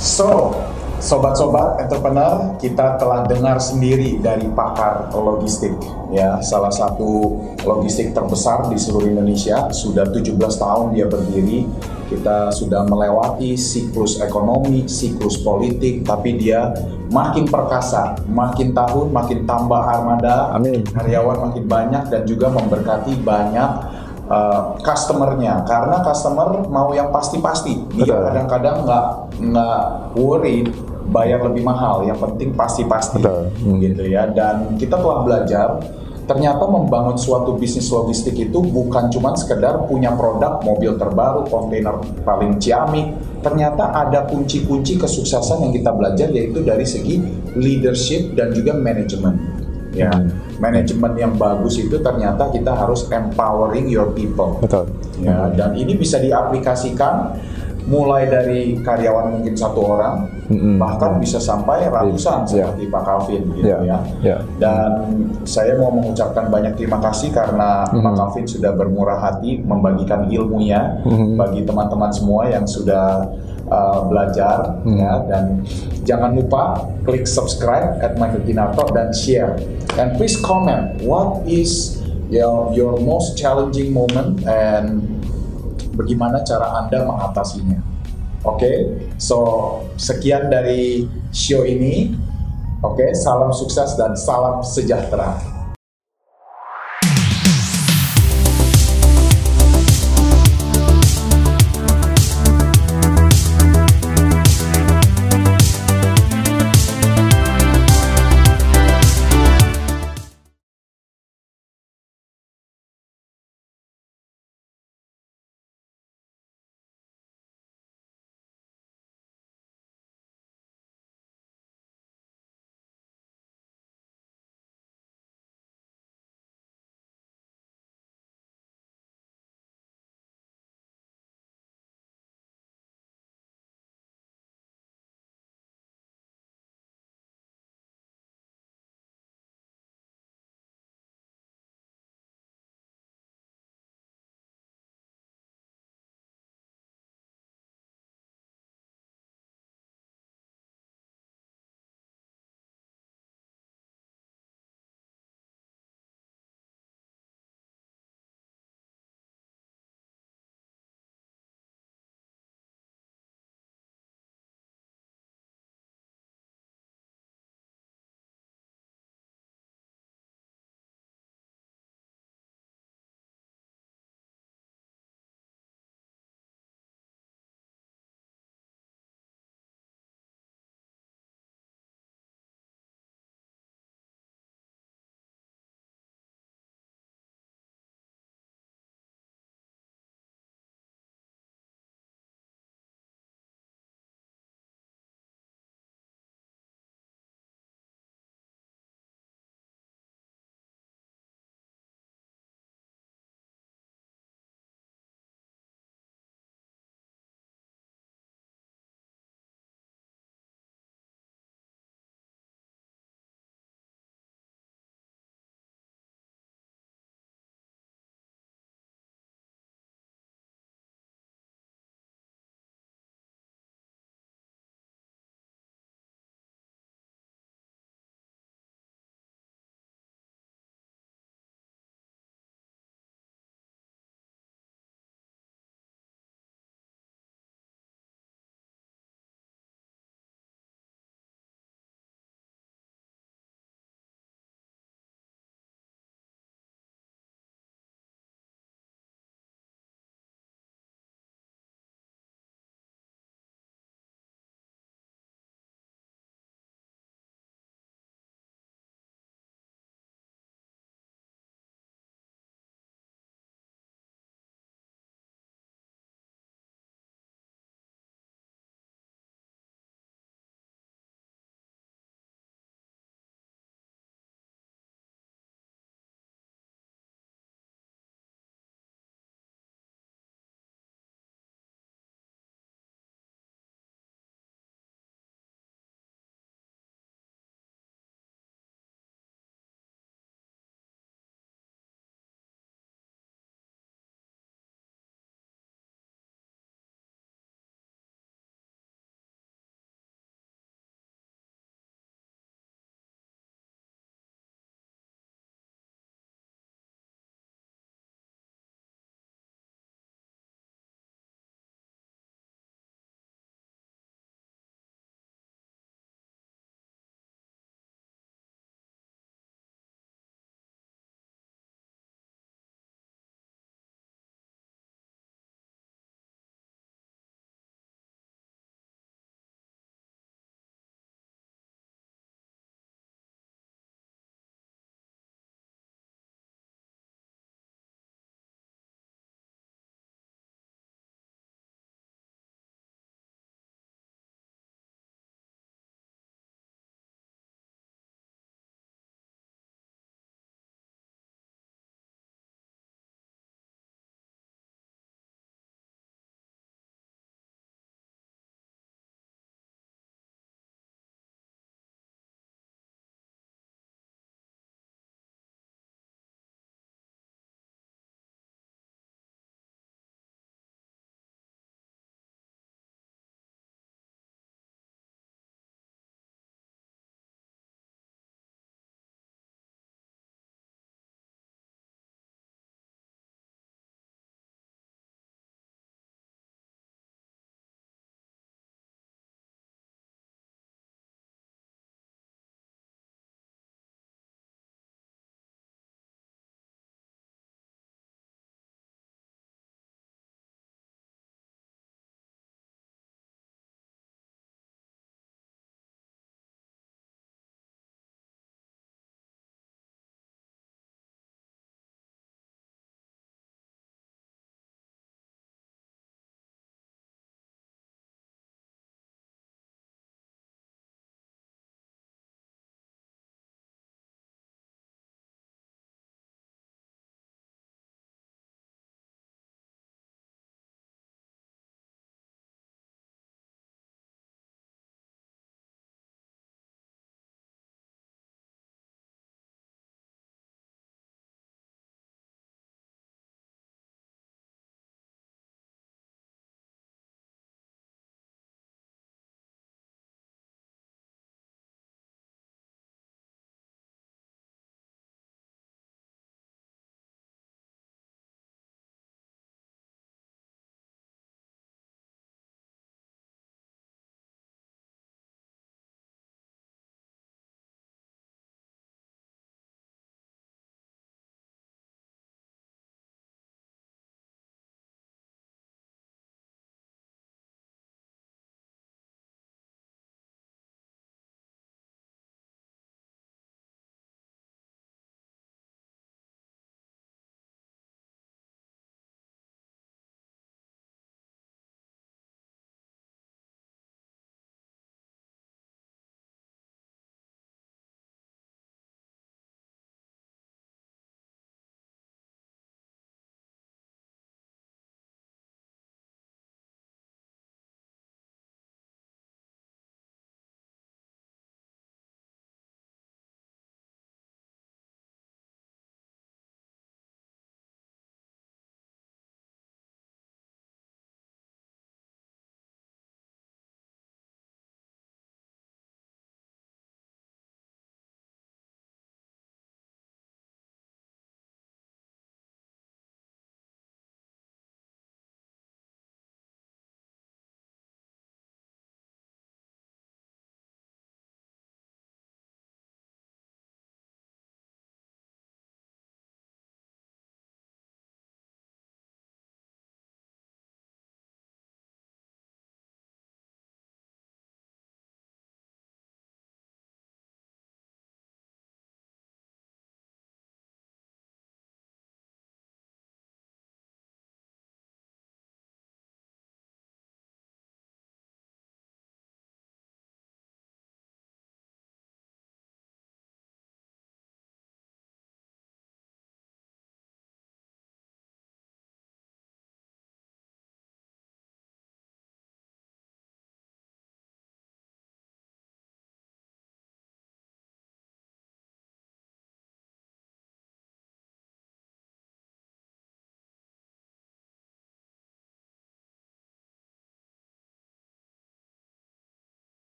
So, sobat-sobat entrepreneur, kita telah dengar sendiri dari pakar logistik ya, salah satu logistik terbesar di seluruh Indonesia, sudah 17 tahun dia berdiri. Kita sudah melewati siklus ekonomi, siklus politik, tapi dia makin perkasa, makin tahun makin tambah armada, Amin. karyawan makin banyak dan juga memberkati banyak uh, customernya. Karena customer mau yang pasti-pasti. Dia kadang-kadang nggak nggak worry bayar lebih mahal. Yang penting pasti-pasti. Hmm. gitu ya. Dan kita telah belajar ternyata membangun suatu bisnis logistik itu bukan cuma sekedar punya produk mobil terbaru kontainer paling ciamik. Ternyata ada kunci-kunci kesuksesan yang kita belajar yaitu dari segi leadership dan juga manajemen ya Hmm. manajemen yang bagus itu ternyata kita harus empowering your people Betul. ya dan ini bisa diaplikasikan mulai dari karyawan mungkin satu orang Mm-mm. bahkan bisa sampai ratusan Iya. seperti Pak Calvin gitu Ya, ya ya. dan saya mau mengucapkan banyak terima kasih karena Mhm. Pak Calvin sudah bermurah hati membagikan ilmunya Mhm. bagi teman-teman semua yang sudah uh, belajar Mhm. ya dan jangan lupa klik subscribe at Michael Ginarto dan share and please comment what is your your most challenging moment and bagaimana cara Anda mengatasinya. Oke, so sekian dari show ini. Oke, salam sukses dan salam sejahtera.